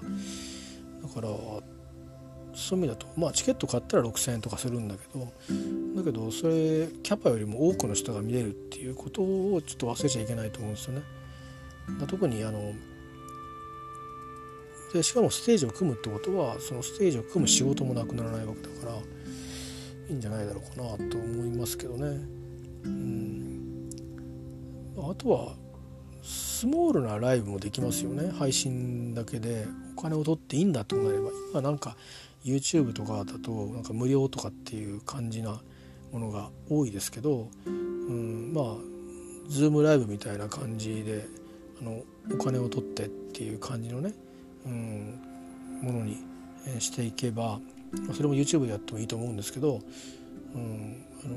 からそういう意味だとまあチケット買ったら6,000円とかするんだけどだけどそれキャパよりも多くの人が見れるっていうことをちょっと忘れちゃいけないと思うんですよね。特にあのでしかもステージを組むってことはそのステージを組む仕事もなくならないわけだからいいんじゃないだろうかなと思いますけどね。うん。あとはスモールなライブもできますよね。配信だけでお金を取っていいんだとなれば。今なんか YouTube とかだとなんか無料とかっていう感じなものが多いですけど、うん、まあ Zoom ライブみたいな感じであのお金を取ってっていう感じのね、うん、ものにしていけばそれも YouTube でやってもいいと思うんですけど、うん、あ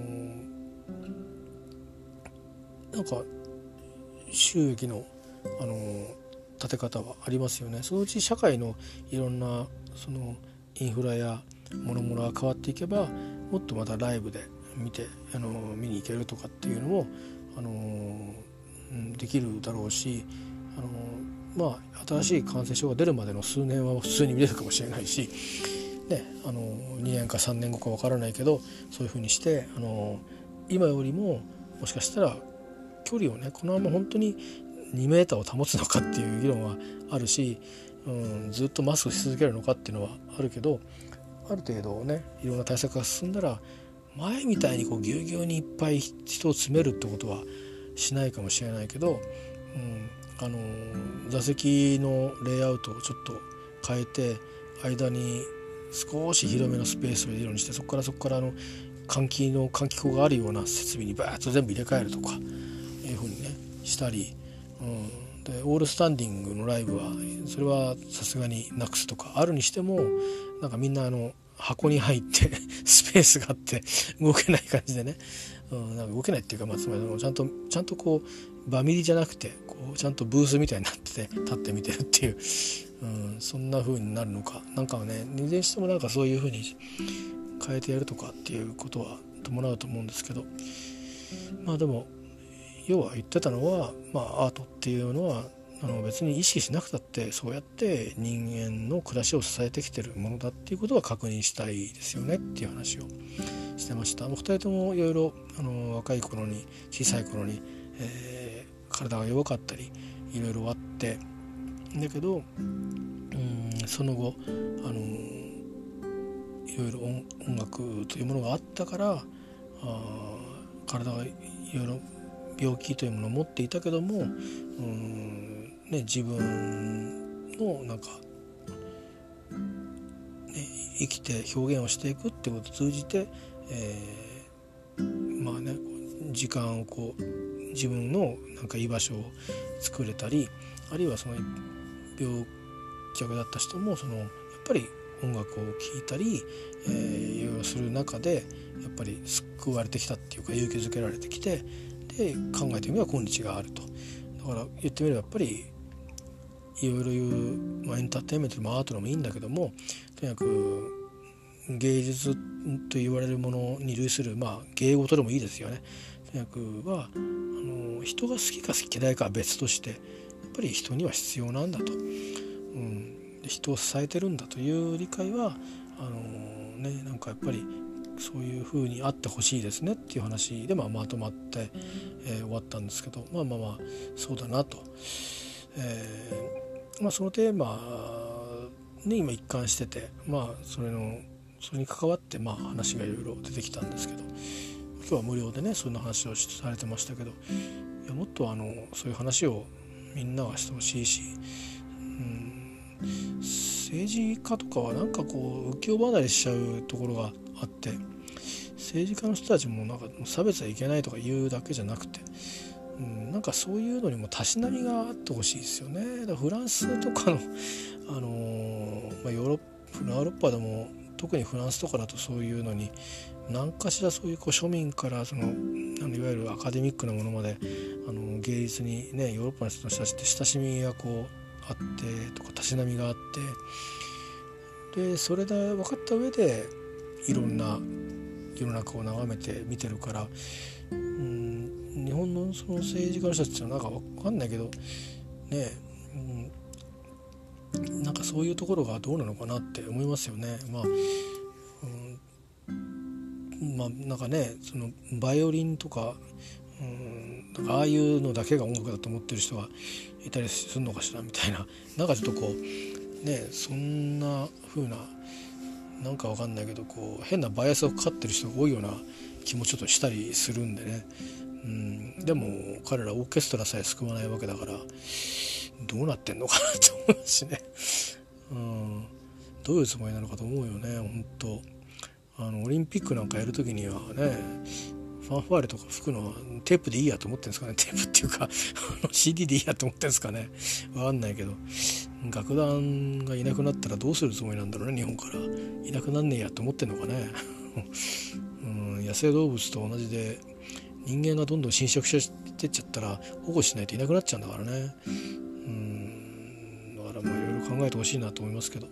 のなんか収益のあの立て方はありますよね。そのうち社会のいろんなそのインフラやもろもろが変わっていけばもっとまたライブで見てあの見に行けるとかっていうのもあの、できるだろうしあのまあ新しい感染症が出るまでの数年は普通に見れるかもしれないしね、あの2年か3年後か分からないけどそういうふうにしてあの今よりももしかしたら距離をねこのまま本当に2メーターを保つのかっていう議論はあるし、うん、ずっとマスクし続けるのかっていうのはあるけどある程度ねいろんな対策が進んだら前みたいにこうぎゅうぎゅうにいっぱい人を詰めるってことはしないかもしれないけど、うん、あの座席のレイアウトをちょっと変えて間に少し広めのスペースを入れるようにしてそこからそこからあの換気の換気口があるような設備にバーッと全部入れ替えるとかいうふうにねしたり、うん、でオールスタンディングのライブはそれはさすがになくすとかあるにしてもなんかみんなあの箱に入って [laughs] スペースがあって動けない感じでね、うん、なんか動けないっていうか、まあ、つまりちゃんとちゃんとこうバミリじゃなくてこうちゃんとブースみたいになってて [laughs] 立ってみてるっていう、うん、そんな風になるのか。なんかはねいずれにしてもなんかそういう風に変えてやるとかっていうことは伴うと思うんですけど。まあでも要は言ってたのは、まあ、アートっていうのはあの別に意識しなくたってそうやって人間の暮らしを支えてきてるものだっていうことは確認したいですよねっていう話をしてました。お二人ともいろいろあの若い頃に小さい頃に、えー、体が弱かったりいろいろあってだけどうんその後あのいろいろ音楽というものがあったからあ体がいろいろ病気というものを持っていたけどもうんね、自分のなんか、ね、生きて表現をしていくっていうことを通じて、えー、まあね時間をこう自分のなんか居場所を作れたりあるいはその病客だった人もそのやっぱり音楽を聴いたり、えー、いろいろする中でやっぱり救われてきたっていうか勇気づけられてきてで考えてみれば今日があると。だから言ってみればやっぱりいろいろ言う、まあ、エンターテインメントでもアートでもいいんだけどもとにかく芸術と言われるものに類する、まあ、芸事でもいいですよね。とにかくはあの人が好きか好きないかは別としてやっぱり人には必要なんだと、うん、で人を支えてるんだという理解はあのねなんかやっぱりそういうふうにあってほしいですねっていう話で、まあ、まとまって、えー、終わったんですけどまあまあまあそうだなと。えーまあ、そのテーマに今一貫しててまあそれのそれに関わってまあ話がいろいろ出てきたんですけど今日は無料でねそんな話をされてましたけどいやもっとあのそういう話をみんながしてほしいし、うん、政治家とかはなんかこう浮世離れしちゃうところがあって政治家の人たちもなんか差別はいけないとか言うだけじゃなくてうん、なんかそういうのにもたしなみがあってほしいですよね。だフランスとかの、[laughs] あのー、まあ、ヨーロッパヨーロッパでも特にフランスとかだとそういうのに何かしらそういうこう庶民からそのあのいわゆるアカデミックなものまであの芸術にねヨーロッパの人たちって親しみがこうあってとかたしなみがあってでそれで分かった上でいろんな世の中を眺めて見てるから日本のその政治家の人たちはなんか分かんないけどねうん、なんかそういうところがどうなのかなって思いますよね。まあ、うん、まあなんかねそのバイオリンとか,、うん、なんかああいうのだけが音楽だと思ってる人がいたりするのかしらみたいななんかちょっとこうねそんな風ななんかわかんないけどこう変なバイアスをかかってる人が多いような気もちょっとしたりするんでねうん、でも彼らオーケストラさえ救わないわけだからどうなってんのかなと思うしね、うん、どういうつもりなのかと思うよね本当。あのオリンピックなんかやる時にはねファンファーレとか吹くのはテープでいいやと思ってるんですかね。テープっていうか CD でいいやと思ってるんですかね。わかんないけど楽団がいなくなったらどうするつもりなんだろうね日本から。いなくなんねえやと思ってんのかね、[laughs] うん、野生動物と同じで人間がどんどん侵食してっちゃったら保護しないといなくなっちゃうんだからね。うん。だからまあいろいろ考えてほしいなと思いますけど。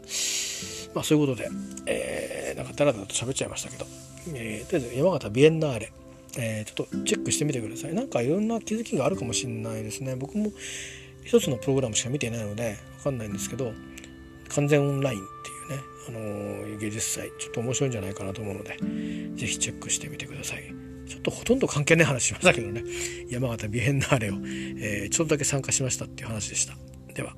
まあそういうことで、えー、なんかダラダラと喋っちゃいましたけど、えー、とりあえず山形ビエンナーレ、えー、ちょっとチェックしてみてください。なんかいろんな気づきがあるかもしれないですね。僕も一つのプログラムしか見ていないので分かんないんですけど完全オンラインっていうね、あのー、芸術祭ちょっと面白いんじゃないかなと思うので是非チェックしてみてください。ちょっとほとんど関係ない話しましたけどね山形ビエンナーレを、えー、ちょっとだけ参加しましたっていう話でした。では。